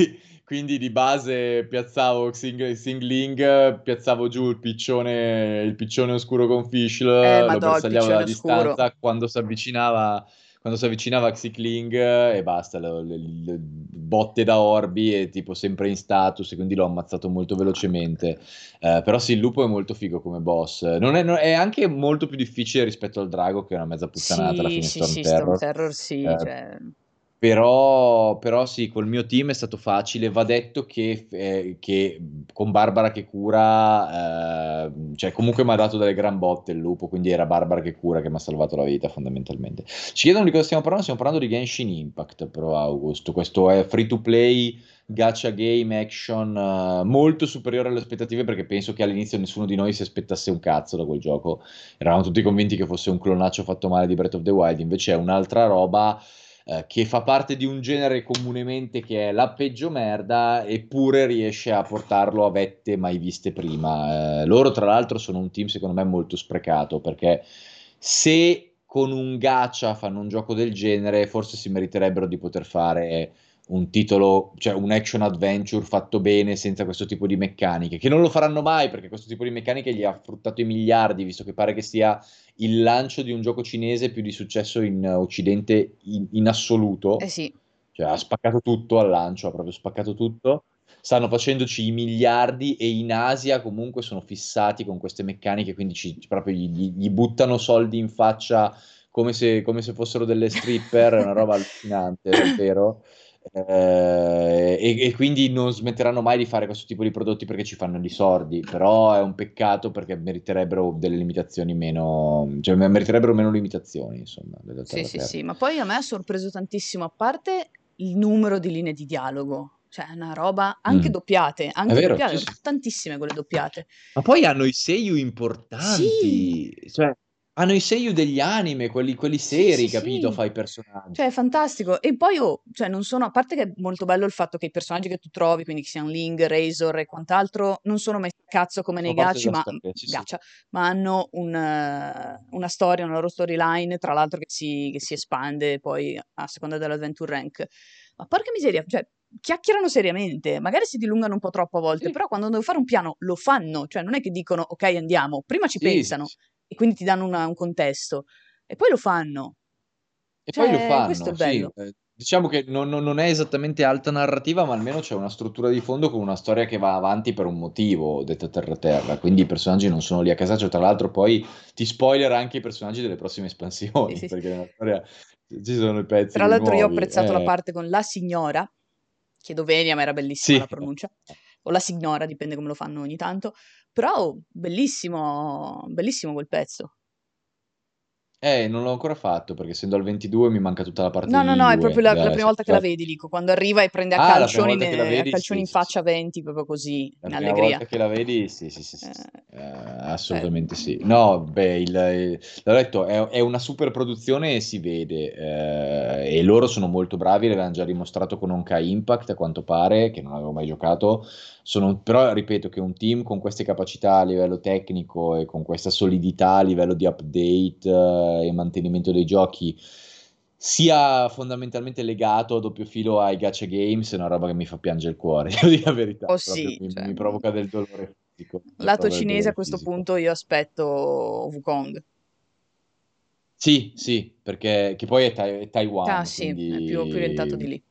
quindi di base piazzavo Xing- Xingling, piazzavo giù il piccione, il piccione oscuro con Fischl, Eh, lo bersagliavo dalla oscuro. distanza, quando si avvicinava quando si avvicinava Xicling e basta, le, le- le botte da orbi e tipo sempre in status, quindi l'ho ammazzato molto velocemente. Eh, però sì, il lupo è molto figo come boss. Non è, non- è anche molto più difficile rispetto al drago, che è una mezza puttanata alla Sì, fine sì, Storm sì, Storm Terror. Terror sì, Eh, cioè... però, però sì, col mio team è stato facile. Va detto che, eh, che con Barbara che cura, eh, cioè comunque mi ha dato delle gran botte il lupo, quindi era Barbara che cura che mi ha salvato la vita fondamentalmente. Ci chiedono di cosa stiamo parlando, stiamo parlando di Genshin Impact, però August, questo è free to play, gacha game, action, eh, molto superiore alle aspettative perché penso che all'inizio nessuno di noi si aspettasse un cazzo da quel gioco. Eravamo tutti convinti che fosse un clonaccio fatto male di Breath of the Wild, invece è un'altra roba eh, che fa parte di un genere comunemente che è la peggio merda, eppure riesce a portarlo a vette mai viste prima. Eh, loro, tra l'altro, sono un team secondo me molto sprecato perché se con un gacha fanno un gioco del genere, forse si meriterebbero di poter fare un titolo, cioè un action adventure fatto bene senza questo tipo di meccaniche, che non lo faranno mai perché questo tipo di meccaniche gli ha fruttato i miliardi, visto che pare che sia il lancio di un gioco cinese più di successo in Occidente in, in assoluto. Eh sì, Cioè, ha spaccato tutto al lancio, ha proprio spaccato tutto. Stanno facendoci i miliardi e in Asia comunque sono fissati con queste meccaniche, quindi ci, proprio gli, gli- buttano soldi in faccia come se, come se fossero delle stripper, è una roba allucinante, davvero. Eh, e, e quindi non smetteranno mai di fare questo tipo di prodotti perché ci fanno di sordi, però è un peccato perché meriterebbero delle limitazioni meno, cioè meriterebbero meno limitazioni, insomma, sì, sì, terra. sì, ma poi a me ha sorpreso tantissimo, a parte il numero di linee di dialogo, cioè una roba, anche Mm. doppiate, È anche vero, doppiate, sì, sì. tantissime quelle doppiate. Ma poi hanno i seiyu Sì, importanti, cioè Hanno i seiyuu degli anime, quelli, quelli Sì, seri, sì, capito? sì. Fa i personaggi. Cioè, è fantastico. E poi, oh, cioè, non sono, a parte che è molto bello il fatto che i personaggi che tu trovi, quindi che siano Ling, Razor e quant'altro, non sono messi a cazzo come nei della ma, sì, sì. gacha, ma hanno un, una storia, una loro storyline, tra l'altro che si, che si espande poi a seconda dell'adventure rank. Ma porca miseria, cioè, chiacchierano seriamente, magari si dilungano un po' troppo a volte, Sì. però quando devono fare un piano lo fanno, cioè non è che dicono ok andiamo, prima ci Sì, sì, pensano sì. E quindi ti danno una- un contesto e poi lo fanno. E poi lo Cioè, questo è fanno, sì. bello. Eh, Diciamo che non, non- è esattamente alta narrativa, ma almeno c'è una struttura di fondo con una storia che va avanti per un motivo, detta terra terra. Quindi i personaggi non sono lì a casaccio. Tra l'altro, poi ti spoiler anche i personaggi delle prossime espansioni, sì, sì. perché nella storia ci sono i pezzi Tra l'altro io ho nuovi. apprezzato la Eh, parte con la signora, chiedo venia, ma era bellissima la pronuncia, o la signora, dipende come lo fanno ogni tanto, però bellissimo, bellissimo quel pezzo. Eh, non l'ho ancora fatto perché essendo al 22 mi manca tutta la parte No, no, no, è proprio la, la prima volta che la la- vedi, dico, quando arriva e prende a Ah, la prima calcioni, la ne- a vedi, calcioni sì, in sì, faccia sì. 20, proprio così, La in prima allegria. volta che la vedi, sì, sì, sì, sì. Eh, Eh, assolutamente sì. No, beh, il, il- l'ho detto, è, è una super produzione e si vede. eh, e loro sono molto bravi, l'avevano già dimostrato con Honkai Impact, a quanto pare, che non avevo mai giocato. Sono, però ripeto che un team con queste capacità a livello tecnico e con questa solidità a livello di update eh, e mantenimento dei giochi sia fondamentalmente legato a doppio filo ai gacha games, è una roba che mi fa piangere il cuore, <laughs> devo dire la verità, oh sì, mi, cioè, mi provoca del dolore fisico. lato cinese a questo fisico. punto io aspetto Wukong. Sì, sì, perché che poi è, Tai- è Ah Taiwan, sì, è più, più orientato di quindi lì.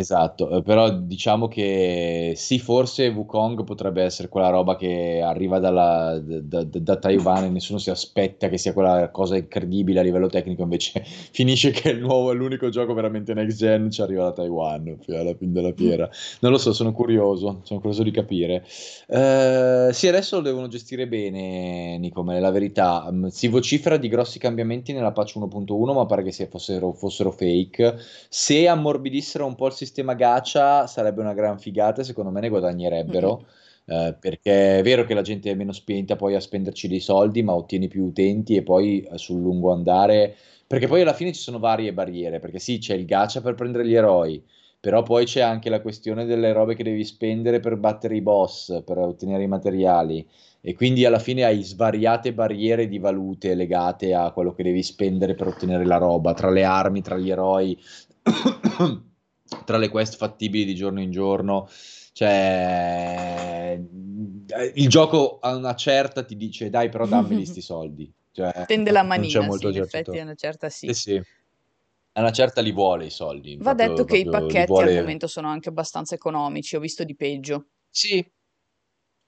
Esatto, eh, però diciamo che sì, forse Wukong potrebbe essere quella roba che arriva dalla- da, da- da Taiwan e nessuno si aspetta che sia quella cosa incredibile a livello tecnico, invece <laughs> finisce che il nuovo, l'unico gioco veramente next gen ci arriva da Taiwan alla fine della fiera. Non lo so, sono curioso, sono curioso di capire. Eh, sì, adesso lo devono gestire bene, Nicome, la verità. Mm, Si vocifera di grossi cambiamenti nella patch 1.1, ma pare che fossero, fossero fake. Se ammorbidissero un po' gacha sarebbe una gran figata, secondo me ne guadagnerebbero. eh, perché è vero che la gente è meno spenta poi a spenderci dei soldi, ma ottieni più utenti e poi eh, sul lungo andare. Perché poi alla fine ci sono varie barriere. Perché sì, c'è il gacha per prendere gli eroi, però poi c'è anche la questione delle robe che devi spendere per battere i boss, per ottenere i materiali. E quindi alla fine hai svariate barriere di valute legate a quello che devi spendere per ottenere la roba, tra le armi, tra gli eroi, tra le quest fattibili di giorno in giorno. Cioè, il gioco a una certa ti dice dai, però dammeli <laughs> sti soldi. Cioè, Tende la manina, sì, in effetti a una certa Sì, sì. sì. A una certa li vuole i soldi, Va detto proprio, che i pacchetti al vuole. momento sono anche abbastanza economici, ho visto di peggio. Sì,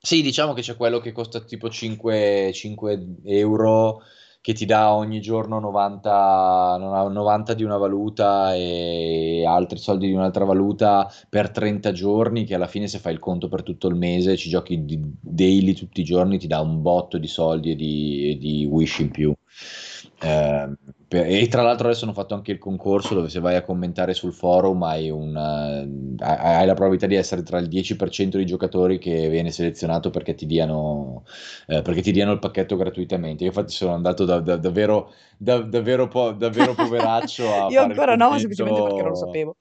sì, diciamo che c'è quello che costa tipo 5, 5 euro che ti dà ogni giorno 90, no- 90 di una valuta e altri soldi di un'altra valuta per 30 giorni, che alla fine se fai il conto per tutto il mese, ci giochi daily tutti i giorni, ti dà un botto di soldi e di, e di wish in più. Eh, per- e tra l'altro adesso hanno fatto anche il concorso dove se vai a commentare sul forum hai, un, eh, hai la probabilità di essere tra il 10% dei giocatori che viene selezionato perché ti diano, eh, perché ti diano il pacchetto gratuitamente. Io infatti sono andato da- da- davvero, da- davvero, po- davvero poveraccio a <laughs> Io ancora no, semplicemente perché non lo sapevo.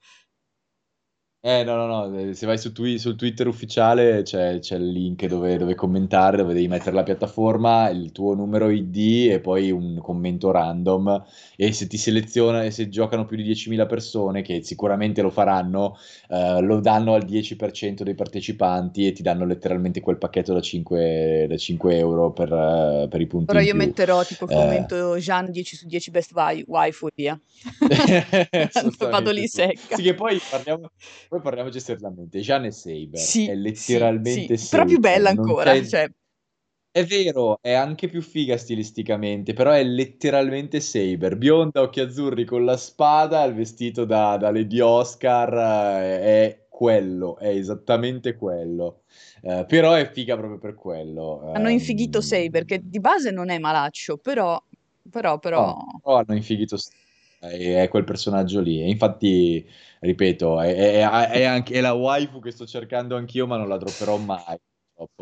Eh, no, no, no, eh, se vai su twi- sul Twitter ufficiale c'è, c'è il link dove, dove commentare, dove devi mettere la piattaforma, il tuo numero ID e poi un commento random. E se ti seleziona e se giocano più di 10.000 persone, che sicuramente lo faranno, eh, lo danno al 10% dei partecipanti e ti danno letteralmente quel pacchetto da 5, da 5 euro per, eh, per i punti Ora in io metterò tipo il Eh, commento Jean 10 su 10 best waifu e via. <laughs> <laughs> Vado lì secca. Sì, che poi parliamo, poi parliamoci seriamente. Jeanne Saber è Sì, sì, letteralmente sì, però più bella Saber, ancora, cioè, È vero, è anche più figa stilisticamente, però è letteralmente Saber, bionda, occhi azzurri con la spada, il vestito da, da Lady Oscar, eh, è quello, è esattamente quello. Eh, però è figa proprio per quello. hanno infighito Ehm, Saber, che di base non è malaccio, però, però, però... No, però hanno infighito s- è, quel personaggio lì. E infatti, ripeto, è, è- è anche, è la waifu che sto cercando anch'io, ma non la dropperò mai.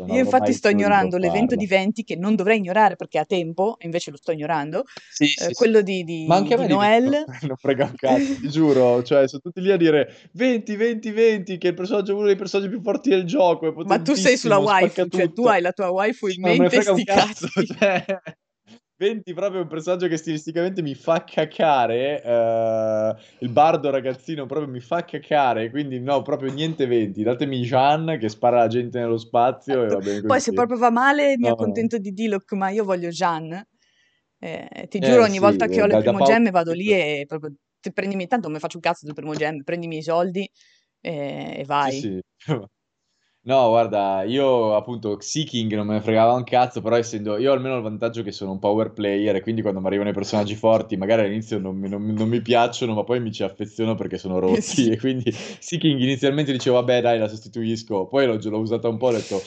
Io infatti sto ignorando l'evento di Venti che non dovrei ignorare perché ha tempo, invece lo sto ignorando. Sì, eh, sì, quello di, di, Ma anche di a me Noel. non frega un cazzo, ti <laughs> giuro. Cioè, sono tutti lì a dire 20, 20, 20, che è il personaggio, uno dei personaggi più forti del gioco. Ma tu sei sulla waifu, cioè tu hai la tua waifu in mente, sti cazzo, cioè... 20 proprio un personaggio che stilisticamente mi fa cacare. Uh, il bardo ragazzino proprio mi fa cacare. Quindi, no, proprio niente 20. Datemi Jean che spara la gente nello spazio. E Poi, se proprio va male, mi no. accontento di Diloc, ma io voglio Jean. Eh, ti giuro, eh, ogni sì, volta che ho le primo gemme vado lì e proprio ti prendimi tanto, mi faccio un cazzo del primo gemme, prendimi i soldi e, e vai. Sì, sì. No, guarda, io appunto Seeking non me ne fregava un cazzo, però essendo io almeno il vantaggio che sono un power player e quindi quando mi arrivano i personaggi forti, magari all'inizio non mi, non, non mi piacciono, ma poi mi ci affeziono perché sono <laughs> rotti Sì. e quindi Seeking inizialmente dicevo vabbè dai la sostituisco, poi l'ho, l'ho usata un po' e ho detto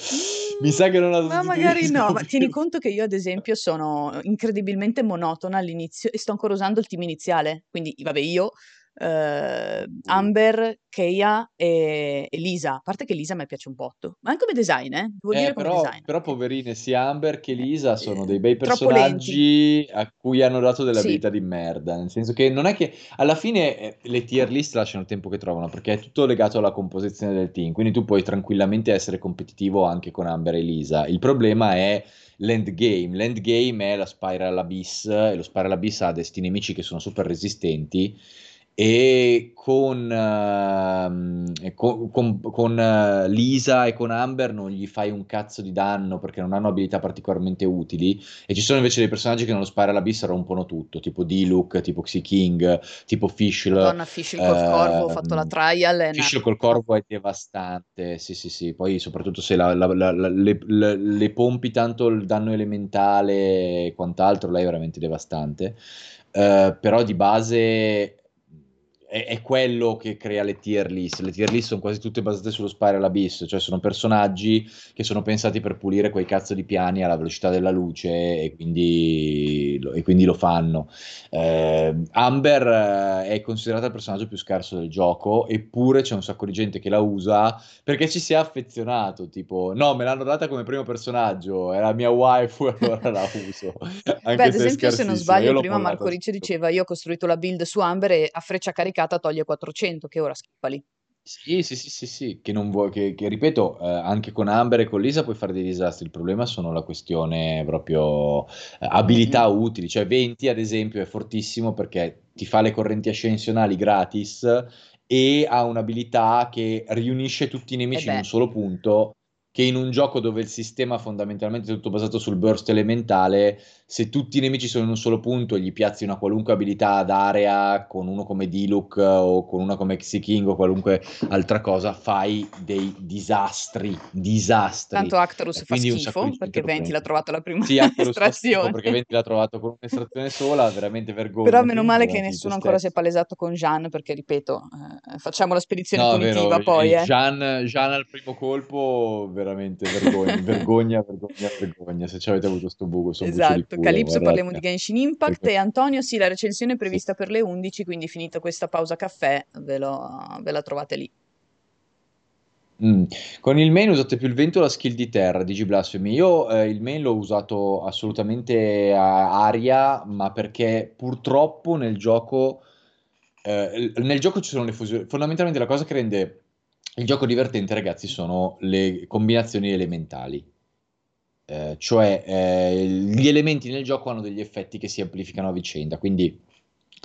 mi sa che non la Ma sostituisco. magari no, ma tieni conto che io ad esempio sono incredibilmente monotona all'inizio e sto ancora usando il team iniziale, quindi vabbè io, eh, Amber, Keia e, e Lisa, a parte che Lisa mi piace un botto, ma anche come design, eh, devo Eh, però, design. però poverine sia Amber che Lisa sono dei bei personaggi a cui hanno dato delle Sì. abilità di merda, nel senso che non è che alla fine eh, le tier list lasciano il tempo che trovano perché è tutto legato alla composizione del team, quindi tu puoi tranquillamente essere competitivo anche con Amber e Lisa. Il problema è l'endgame, l'endgame è la Spiral Abyss e lo Spiral Abyss ha desti nemici che sono super resistenti e con, e con, con- con, eh, Lisa e con Amber non gli fai un cazzo di danno perché non hanno abilità particolarmente utili e ci sono invece dei personaggi che nello Spiral Abyss rompono tutto, tipo Diluc, tipo Xi King, tipo Fischl. Madonna, Fischl col corvo, ho fatto la ehm, trial e Fischl col corvo è devastante, sì sì sì, poi soprattutto se la- la- la- le, le- le pompi tanto il danno elementale e quant'altro, lei è veramente devastante. Eh, però di base è, è quello che crea le tier list. Le tier list sono quasi tutte basate sullo Spiral Abyss, cioè sono personaggi che sono pensati per pulire quei cazzo di piani alla velocità della luce e quindi, lo- e quindi lo fanno. Eh, Amber è considerata il personaggio più scarso del gioco, eppure c'è un sacco di gente che la usa perché ci si è affezionato. Tipo, no, me l'hanno data come primo personaggio, è la mia waifu, e <laughs> allora la uso. Beh, ad se esempio, se non scarsissima. sbaglio, prima Marco Ricci diceva io ho costruito la build su Amber e a freccia caricata toglie 400, che ora schiffa lì. Sì, sì, sì, sì, sì, che non vuoi, che, che, ripeto, eh, anche con Amber e con Lisa puoi fare dei disastri. Il problema sono la questione proprio eh, abilità Mm-mm. utili. Cioè, 20 ad esempio è fortissimo perché ti fa le correnti ascensionali gratis e ha un'abilità che riunisce tutti i nemici in un solo punto. Che in un gioco dove il sistema fondamentalmente è tutto basato sul burst elementale, se tutti i nemici sono in un solo punto e gli piazzi una qualunque abilità ad area con uno come Diluc o con una come Xi King o qualunque altra cosa, fai dei disastri, disastri. tanto Actarus fa schifo perché 20 l'ha trovata la prima Sì, fa schifo estrazione. perché 20 l'ha trovato con un'estrazione sola, veramente Però vergognati, meno male che nessuno ancora si è palesato con Jeanne perché, ripeto, eh, facciamo la spedizione No, è vero, punitiva poi, eh. Jean, Jean al primo colpo, veramente vergogna, vergogna, vergogna, vergogna. Se ci avete avuto sto buco, sono Esatto, Calypso parliamo di. Genshin Impact e Antonio, sì, la recensione è Sì. prevista per le 11, quindi finita questa pausa caffè ve, lo- ve la trovate lì. Mm. Con il main usate più il vento o la skill di terra, Digi Blasphemy? Io eh, il main l'ho usato assolutamente a aria, ma perché purtroppo nel gioco, eh, nel gioco ci sono le fusioni. Fondamentalmente la cosa che rende il gioco divertente, ragazzi, sono le combinazioni elementali. Eh, cioè eh, gli elementi nel gioco hanno degli effetti che si amplificano a vicenda, quindi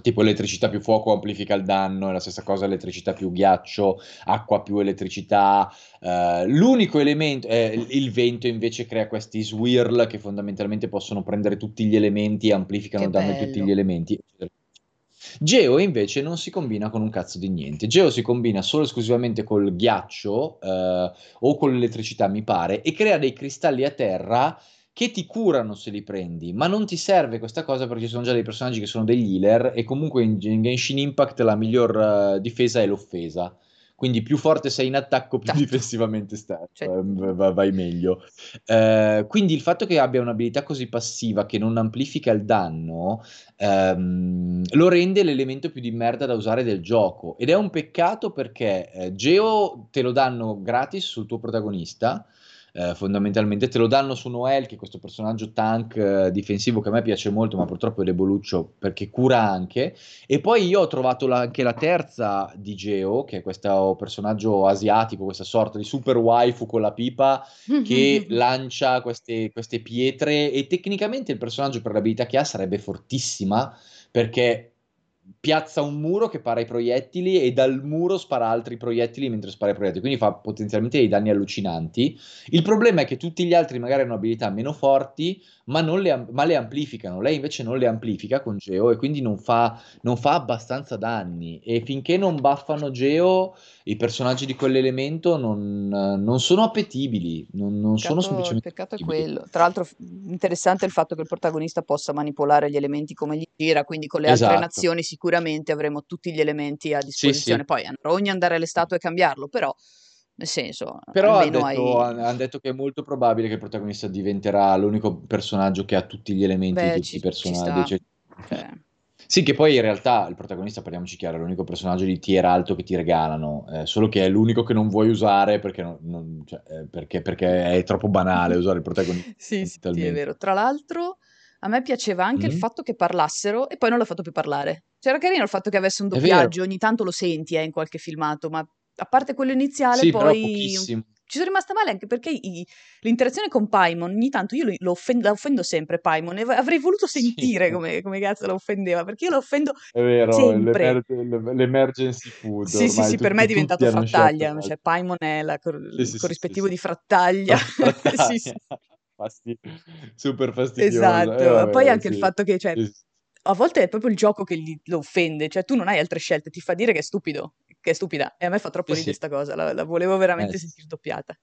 tipo elettricità più fuoco amplifica il danno, è la stessa cosa elettricità più ghiaccio, acqua più elettricità. Eh, l'unico elemento, eh, il vento invece crea questi swirl che fondamentalmente possono prendere tutti gli elementi e amplificano Che il danno di tutti gli elementi. eccetera. Geo invece non si combina con un cazzo di niente. Geo si combina solo e esclusivamente col ghiaccio eh, o con l'elettricità, mi pare, e crea dei cristalli a terra che ti curano se li prendi, ma non ti serve questa cosa perché ci sono già dei personaggi che sono degli healer e comunque in, in Genshin Impact la miglior eh, difesa è l'offesa. Quindi più forte sei in attacco, più Certo. difensivamente stai, Cioè, eh, va- vai meglio. Eh, quindi il fatto che abbia un'abilità così passiva che non amplifica il danno ehm, lo rende l'elemento più di merda da usare del gioco. Ed è un peccato perché eh, Geo te lo danno gratis sul tuo protagonista. Eh, fondamentalmente te lo danno su Noel, che è questo personaggio tank eh, difensivo che a me piace molto, ma purtroppo è deboluccio perché cura anche. E poi io ho trovato la, anche la terza di Geo, che è questo personaggio asiatico, questa sorta di super waifu con la pipa che <laughs> lancia queste, queste pietre e tecnicamente il personaggio per l'abilità che ha sarebbe fortissima perché piazza un muro che para i proiettili e dal muro spara altri proiettili mentre spara i proiettili, quindi fa potenzialmente dei danni allucinanti. Il problema è che tutti gli altri magari hanno abilità meno forti, ma, le, ma le, amplificano. Lei invece non le amplifica con Geo e quindi non fa, non fa abbastanza danni. E finché non buffano Geo, i personaggi di quell'elemento non, non sono appetibili, non, non peccato, sono semplicemente. Il peccato è quello. Tra l'altro, interessante il fatro che il protagonista possa manipolare gli elementi come gli gira, quindi con le esatto. altre nazioni sicuramente avremo tutti gli elementi a disposizione. Sì, sì. Poi a ogni andare alle statue e cambiarlo, però nel senso, però hanno detto, hai... han detto, che è molto probabile che il protagonista diventerà l'unico personaggio che ha tutti gli elementi Beh, di tutti i personaggi. Cioè... Cioè... Sì, che poi in realtà il protagonista, parliamoci chiaro, è l'unico personaggio di tier alto che ti regalano, eh, solo che è l'unico che non vuoi usare perché, non, non, cioè, eh, perché, perché, è troppo banale usare il protagonista. sì, sì, è vero. Tra l'altro, a me piaceva anche mm-hmm. il fatto che parlassero e poi non l'ha fatto più parlare. C'era carino il fatto che avesse un doppiaggio, ogni tanto lo senti eh, in qualche filmato, ma a parte quello iniziale, sì, poi ci sono rimasta male anche perché i, l'interazione con Paimon, ogni tanto io lo offendo, la offendo sempre Paimon e avrei voluto sentire sì. come, come, cazzo la offendeva perché io la offendo È vero, sempre. L'emer- l'emergency food. Sì, sì, sì, tutti, per me è diventato frattaglia, cioè Paimon è il cor- sì, corrispettivo di frattaglia. <laughs> sì, sì. Fasti- super fastidioso. Esatto, eh, vabbè, poi anche il fatto che cioè, a volte è proprio il gioco che gli, lo offende, cioè tu non hai altre scelte, ti fa dire che è stupido che è stupida. E a me fa troppo sì, ridere questa sì. cosa, la, la, volevo veramente eh, sentire doppiata.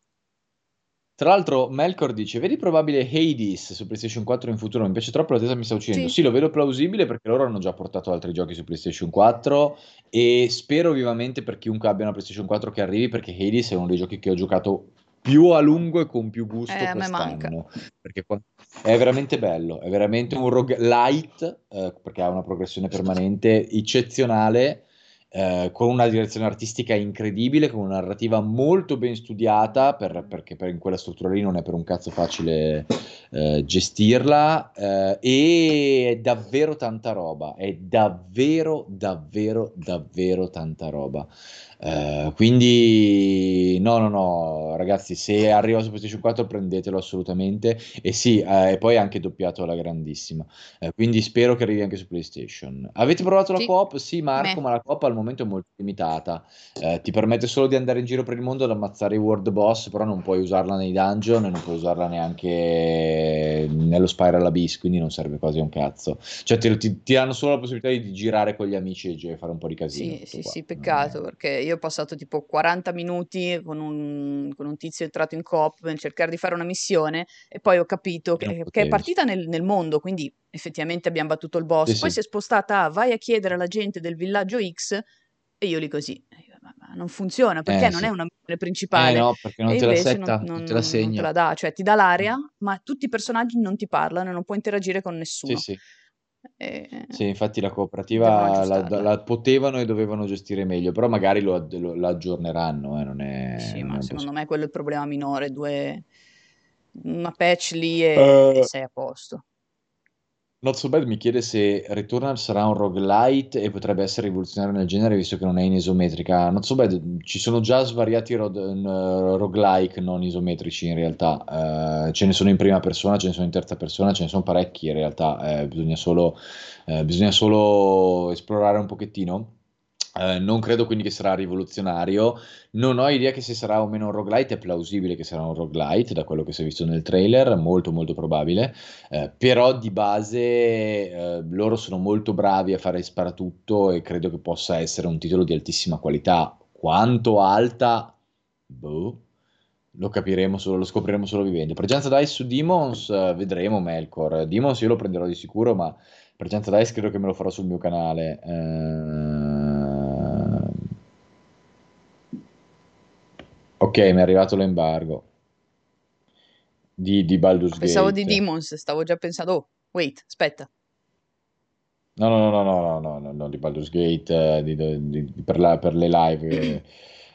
Tra l'altro, Melkor dice: Vedi probabile Hades su PlayStation 4 in futuro? Mi piace troppo, la tesa mi sta uccidendo. Sì. sì, lo vedo plausibile perché loro hanno già portato altri giochi su PlayStation 4 e spero vivamente per chiunque abbia una PlayStation 4 che arrivi perché Hades è uno dei giochi che ho giocato più a lungo e con più gusto eh, quest'anno. Perché è veramente bello, è veramente un rogue light eh, perché ha una progressione permanente eccezionale eh, con una direzione artistica incredibile, con una narrativa molto ben studiata, per, perché per in quella struttura lì non è per un cazzo facile eh, gestirla, eh, e è davvero tanta roba, è davvero, davvero, davvero tanta roba. Uh, quindi no, no, no, ragazzi, se arriva su PlayStation 4 prendetelo assolutamente e sì, uh, e poi anche doppiato alla grandissima. Uh, quindi spero che arrivi anche su PlayStation. Avete provato la sì. coop? Sì, Marco, Beh. ma la coop al momento è molto limitata. ti permette solo di andare in giro per il mondo ad ammazzare i world boss, però non puoi usarla nei dungeon e non puoi usarla neanche nello Spiral Abyss, quindi non serve quasi un cazzo. Cioè ti, ti, ti danno solo la possibilità di girare con gli amici e fare un po' di casino. Sì, sì, qua. sì, peccato, perché io io ho passato tipo 40 minuti con un, con un tizio entrato in coop per cercare di fare una missione e poi ho capito che, che è partita nel, nel, mondo, quindi effettivamente abbiamo battuto il boss. Sì, poi sì. si è spostata a vai a chiedere alla gente del villaggio X e io lì così. Ma non funziona perché eh, non sì. è una missione principale. Eh no, perché non e te la setta, non, non, te la segna. Non te la dà, cioè ti dà l'area, ma tutti i personaggi non ti parlano e non puoi interagire con nessuno. Sì, sì. E... Sì, infatti la cooperativa la, la, potevano e dovevano gestire meglio, però magari lo, lo, la aggiorneranno. Eh, non è, sì, non ma è secondo me quello è il problema minore. Due... Una patch lì e, uh, e sei a posto. Not So Bad mi chiede se Returnal sarà un roguelite e potrebbe essere rivoluzionario nel genere visto che non è in isometrica. Not So Bad, ci sono già svariati uh, roguelike non isometrici in realtà, uh, ce ne sono in prima persona, ce ne sono in terza persona, ce ne sono parecchi in realtà, uh, bisogna, solo, bisogna solo esplorare un pochettino. Uh, non credo quindi che sarà rivoluzionario. Non ho idea che se sarà o meno un roguelite. È plausibile che sarà un roguelite, da quello che si è visto nel trailer, molto molto probabile. Uh, però di base uh, loro sono molto bravi a fare sparatutto e credo che possa essere un titolo di altissima qualità. Quanto alta? Boh. Lo capiremo solo, lo scopriremo solo vivendo. Presenza Dice su Demons, vedremo Melkor. Demons io lo prenderò di sicuro, ma Presenza Dice credo che me lo farò sul mio canale. Ok, mi è arrivato l'embargo di, di Baldur's Pensavo Gate. di Demons, stavo già pensando, oh, wait, aspetta. No, no, no, no, no, no, no, no di Baldur's Gate, eh, di, di, per, la, per, le live, eh,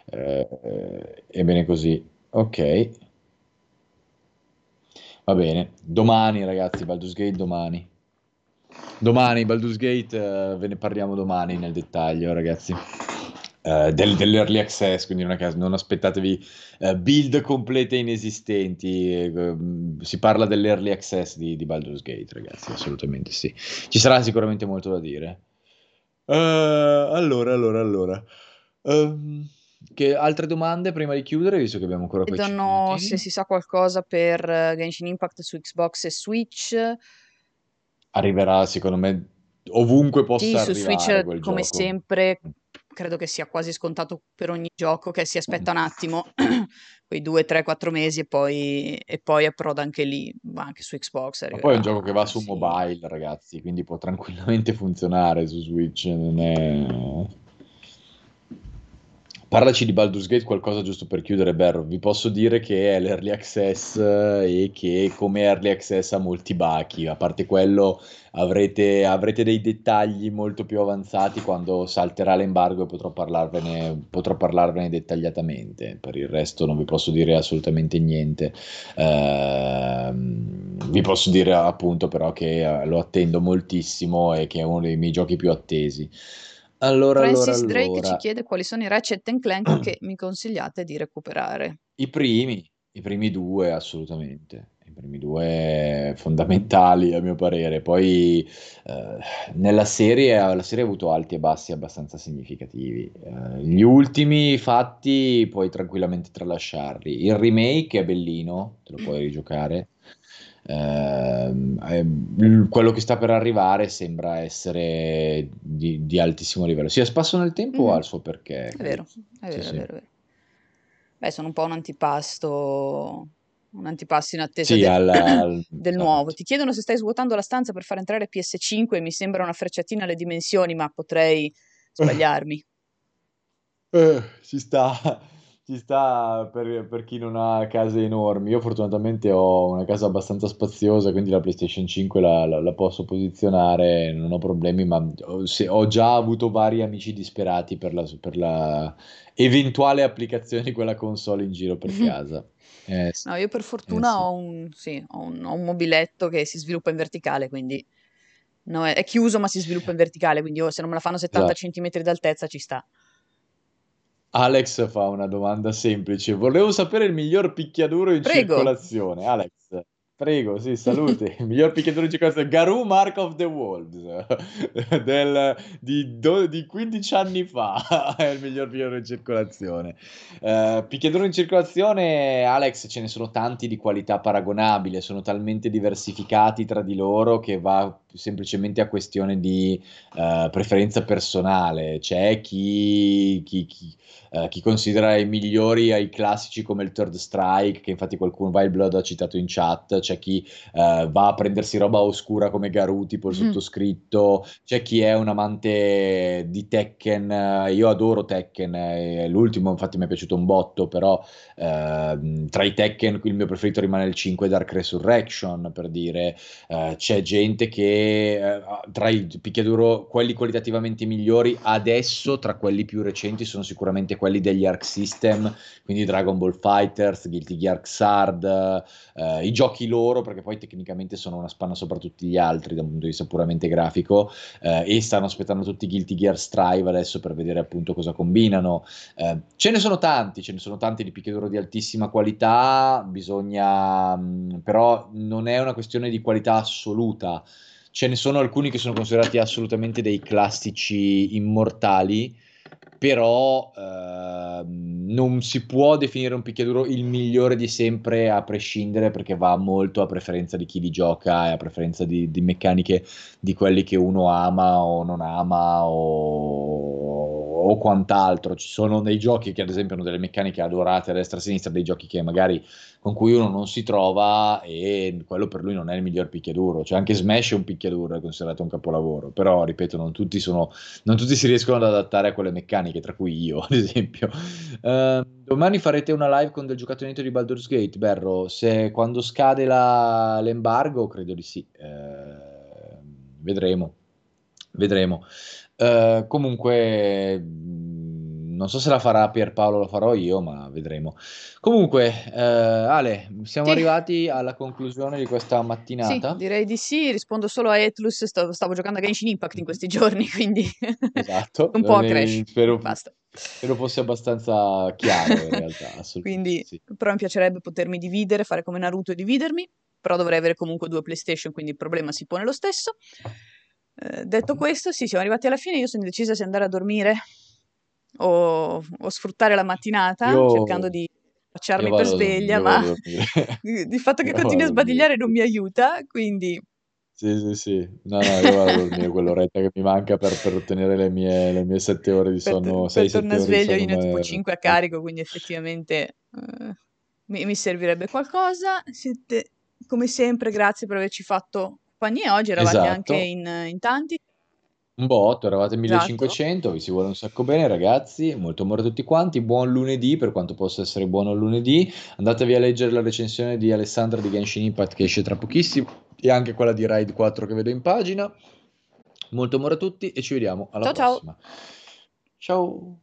eh, è bene così. Ok. Va bene, domani ragazzi, Baldur's Gate domani. Domani, Baldur's Gate, uh, ve ne parliamo domani nel dettaglio ragazzi. Uh, del, dell'early access, quindi non, caso, non aspettatevi uh, build complete inesistenti. Uh, si parla dell'early access di, di, Baldur's Gate, ragazzi, assolutamente sì. Ci sarà sicuramente molto da dire. allora, allora, allora. Um, che altre domande prima di chiudere, visto che abbiamo ancora qui. Chiedono se si sa qualcosa per Genshin Impact su Xbox e Switch. Arriverà, secondo me, ovunque possa sì, arrivare. Su Switch, come gioco. sempre, credo che sia quasi scontato per ogni gioco che si aspetta un attimo, <clears throat> quei due, tre, quattro mesi e poi, e poi approda anche lì, ma anche su Xbox. Ma poi è un gioco che va su sì. mobile, ragazzi, quindi può tranquillamente <laughs> funzionare su Switch. Non è... Parlaci di Baldur's Gate, qualcosa giusto per chiudere, Berro. Vi posso dire che è l'early access eh, e che come early access ha molti bachi. A parte quello, avrete, avrete dei dettagli molto più avanzati quando salterà l'embargo e potrò parlarvene, potrò parlarvene dettagliatamente. Per il resto non vi posso dire assolutamente niente. Uh, vi posso dire appunto però che uh, lo attendo moltissimo e che è uno dei miei giochi più attesi. Allora, Francis allora, Drake allora. ci chiede quali sono i Ratchet Clank <clears throat> che mi consigliate di recuperare. I primi, i primi due assolutamente, i primi due fondamentali a mio parere. Poi eh, nella serie, la serie ha avuto alti e bassi abbastanza significativi. Eh, gli ultimi fatti puoi tranquillamente tralasciarli. Il remake è bellino, te lo puoi rigiocare. Eh, quello che sta per arrivare sembra essere di, di altissimo livello. Si è spasso nel tempo o ha il suo perché? È vero, è vero, sì, è, vero, è vero. Beh, sono un po' un antipasto un antipasto in attesa sì, del, al, <coughs> al, del nuovo. Ti chiedono se stai svuotando la stanza per far entrare PS5 e mi sembra una frecciatina alle dimensioni, ma potrei <laughs> sbagliarmi. Eh, ci sta ci sta per, per, chi non ha case enormi. Io fortunatamente ho una casa abbastanza spaziosa, quindi la PlayStation 5 la, la, la posso posizionare, non ho problemi, ma ho, se, ho già avuto vari amici disperati per la, per la, eventuale applicazione di quella console in giro per <laughs> casa. Eh, no, io per fortuna eh, sì. Ho, un, sì, ho, un, ho, un, mobiletto che si sviluppa in verticale, quindi no, è, è, chiuso ma si sviluppa in verticale, quindi io, se non me la fanno 70 esatto. cm d'altezza ci sta. Alex fa una domanda semplice. Volevo sapere il miglior picchiaduro in Prego. circolazione. Alex, prego, sì, salute. <laughs> il miglior picchiaduro in circolazione. Garou Mark of the Wolves <laughs> del, di, do, di, 15 anni fa <laughs> è il miglior picchiaduro in circolazione. Uh, picchiaduro in circolazione, Alex, ce ne sono tanti di qualità paragonabile, sono talmente diversificati tra di loro che va semplicemente a questione di uh, preferenza personale. C'è chi, chi, chi eh, chi considera i migliori ai classici come il Third Strike, che infatti qualcuno, Wild Blood ha citato in chat, c'è chi eh, va a prendersi roba oscura come Garou, tipo il mm. sottoscritto, c'è chi è un amante di Tekken, io adoro Tekken, eh, l'ultimo infatti mi è piaciuto un botto, però ehm, tra i Tekken il mio preferito rimane il 5 Dark Resurrection, per dire, c'è gente che tra i picchiaduro, quelli qualitativamente migliori, adesso tra quelli più recenti sono sicuramente quelli degli Arc System, quindi Dragon Ball Fighters, Guilty Gear Xrd, eh, i giochi loro, perché poi tecnicamente sono una spanna sopra tutti gli altri da un punto di vista puramente grafico, eh, e stanno aspettando tutti i Guilty Gear Strive adesso per vedere appunto cosa combinano. Eh, ce ne sono tanti, ce ne sono tanti di picchiaduro di altissima qualità, bisogna, mh, mm, però non è una questione di qualità assoluta. Ce ne sono alcuni che sono considerati assolutamente dei classici immortali, però eh, non si può definire un picchiaduro il migliore di sempre a prescindere perché va molto a preferenza di chi li gioca e a preferenza di, di meccaniche di quelli che uno ama o non ama o, o, quant'altro. Ci sono dei giochi che ad esempio hanno delle meccaniche adorate a destra e a sinistra, dei giochi che magari con cui uno non si trova e quello per lui non è il miglior picchiaduro. Cioè anche Smash è un picchiaduro, è considerato un capolavoro, però ripeto, non tutti, sono, non tutti si riescono ad adattare a quelle meccaniche, tra cui io <laughs> ad esempio. Uh, domani farete una live con del giocatore di Baldur's Gate, Berro, se quando scade la, l'embargo credo di sì. Uh, vedremo, vedremo. Uh, comunque non so se la farà Pierpaolo, lo farò io, ma vedremo. Comunque, eh, Ale, siamo Sì. arrivati alla conclusione di questa Sì, mattinata. direi di sì. Rispondo solo a Etlus. Stavo, stavo giocando a Genshin Impact in questi giorni, <laughs> quindi Esatto, <laughs> un po' a eh, Crash. spero, Basta. spero fosse abbastanza chiaro in realtà, <laughs> Quindi, sì. però mi piacerebbe potermi dividere, fare come Naruto e dividermi, però dovrei avere comunque due PlayStation, quindi il problema si pone lo stesso. Eh, detto questo, sì, siamo arrivati alla fine. Io sono decisa se andare a dormire o, o sfruttare la mattinata, Io, cercando di facciarmi per sveglia, ma <laughs> di fatto che Io continui a sbadigliare non mi aiuta, quindi Sì, sì, sì. No, no, io vado a dormire quell'oretta che mi manca per, per ottenere le mie, le mie sette ore di per, sonno, per 6-7 tornare sveglio io ne ho tipo 5 a carico, quindi effettivamente eh, mi, mi servirebbe qualcosa. Siete, come sempre, grazie per averci fatto compagnia oggi, eravate anche Esatto. in, in tanti. Un botto, eravate Esatto. 1500, vi si vuole un sacco bene ragazzi, molto amore a tutti quanti, buon lunedì per quanto possa essere buono lunedì, andatevi a leggere la recensione di Alessandra di Genshin Impact che esce tra pochissimo e anche quella di Raid 4 che vedo in pagina, molto amore a tutti e ci vediamo alla Ciao ciao! prossima. Ciao!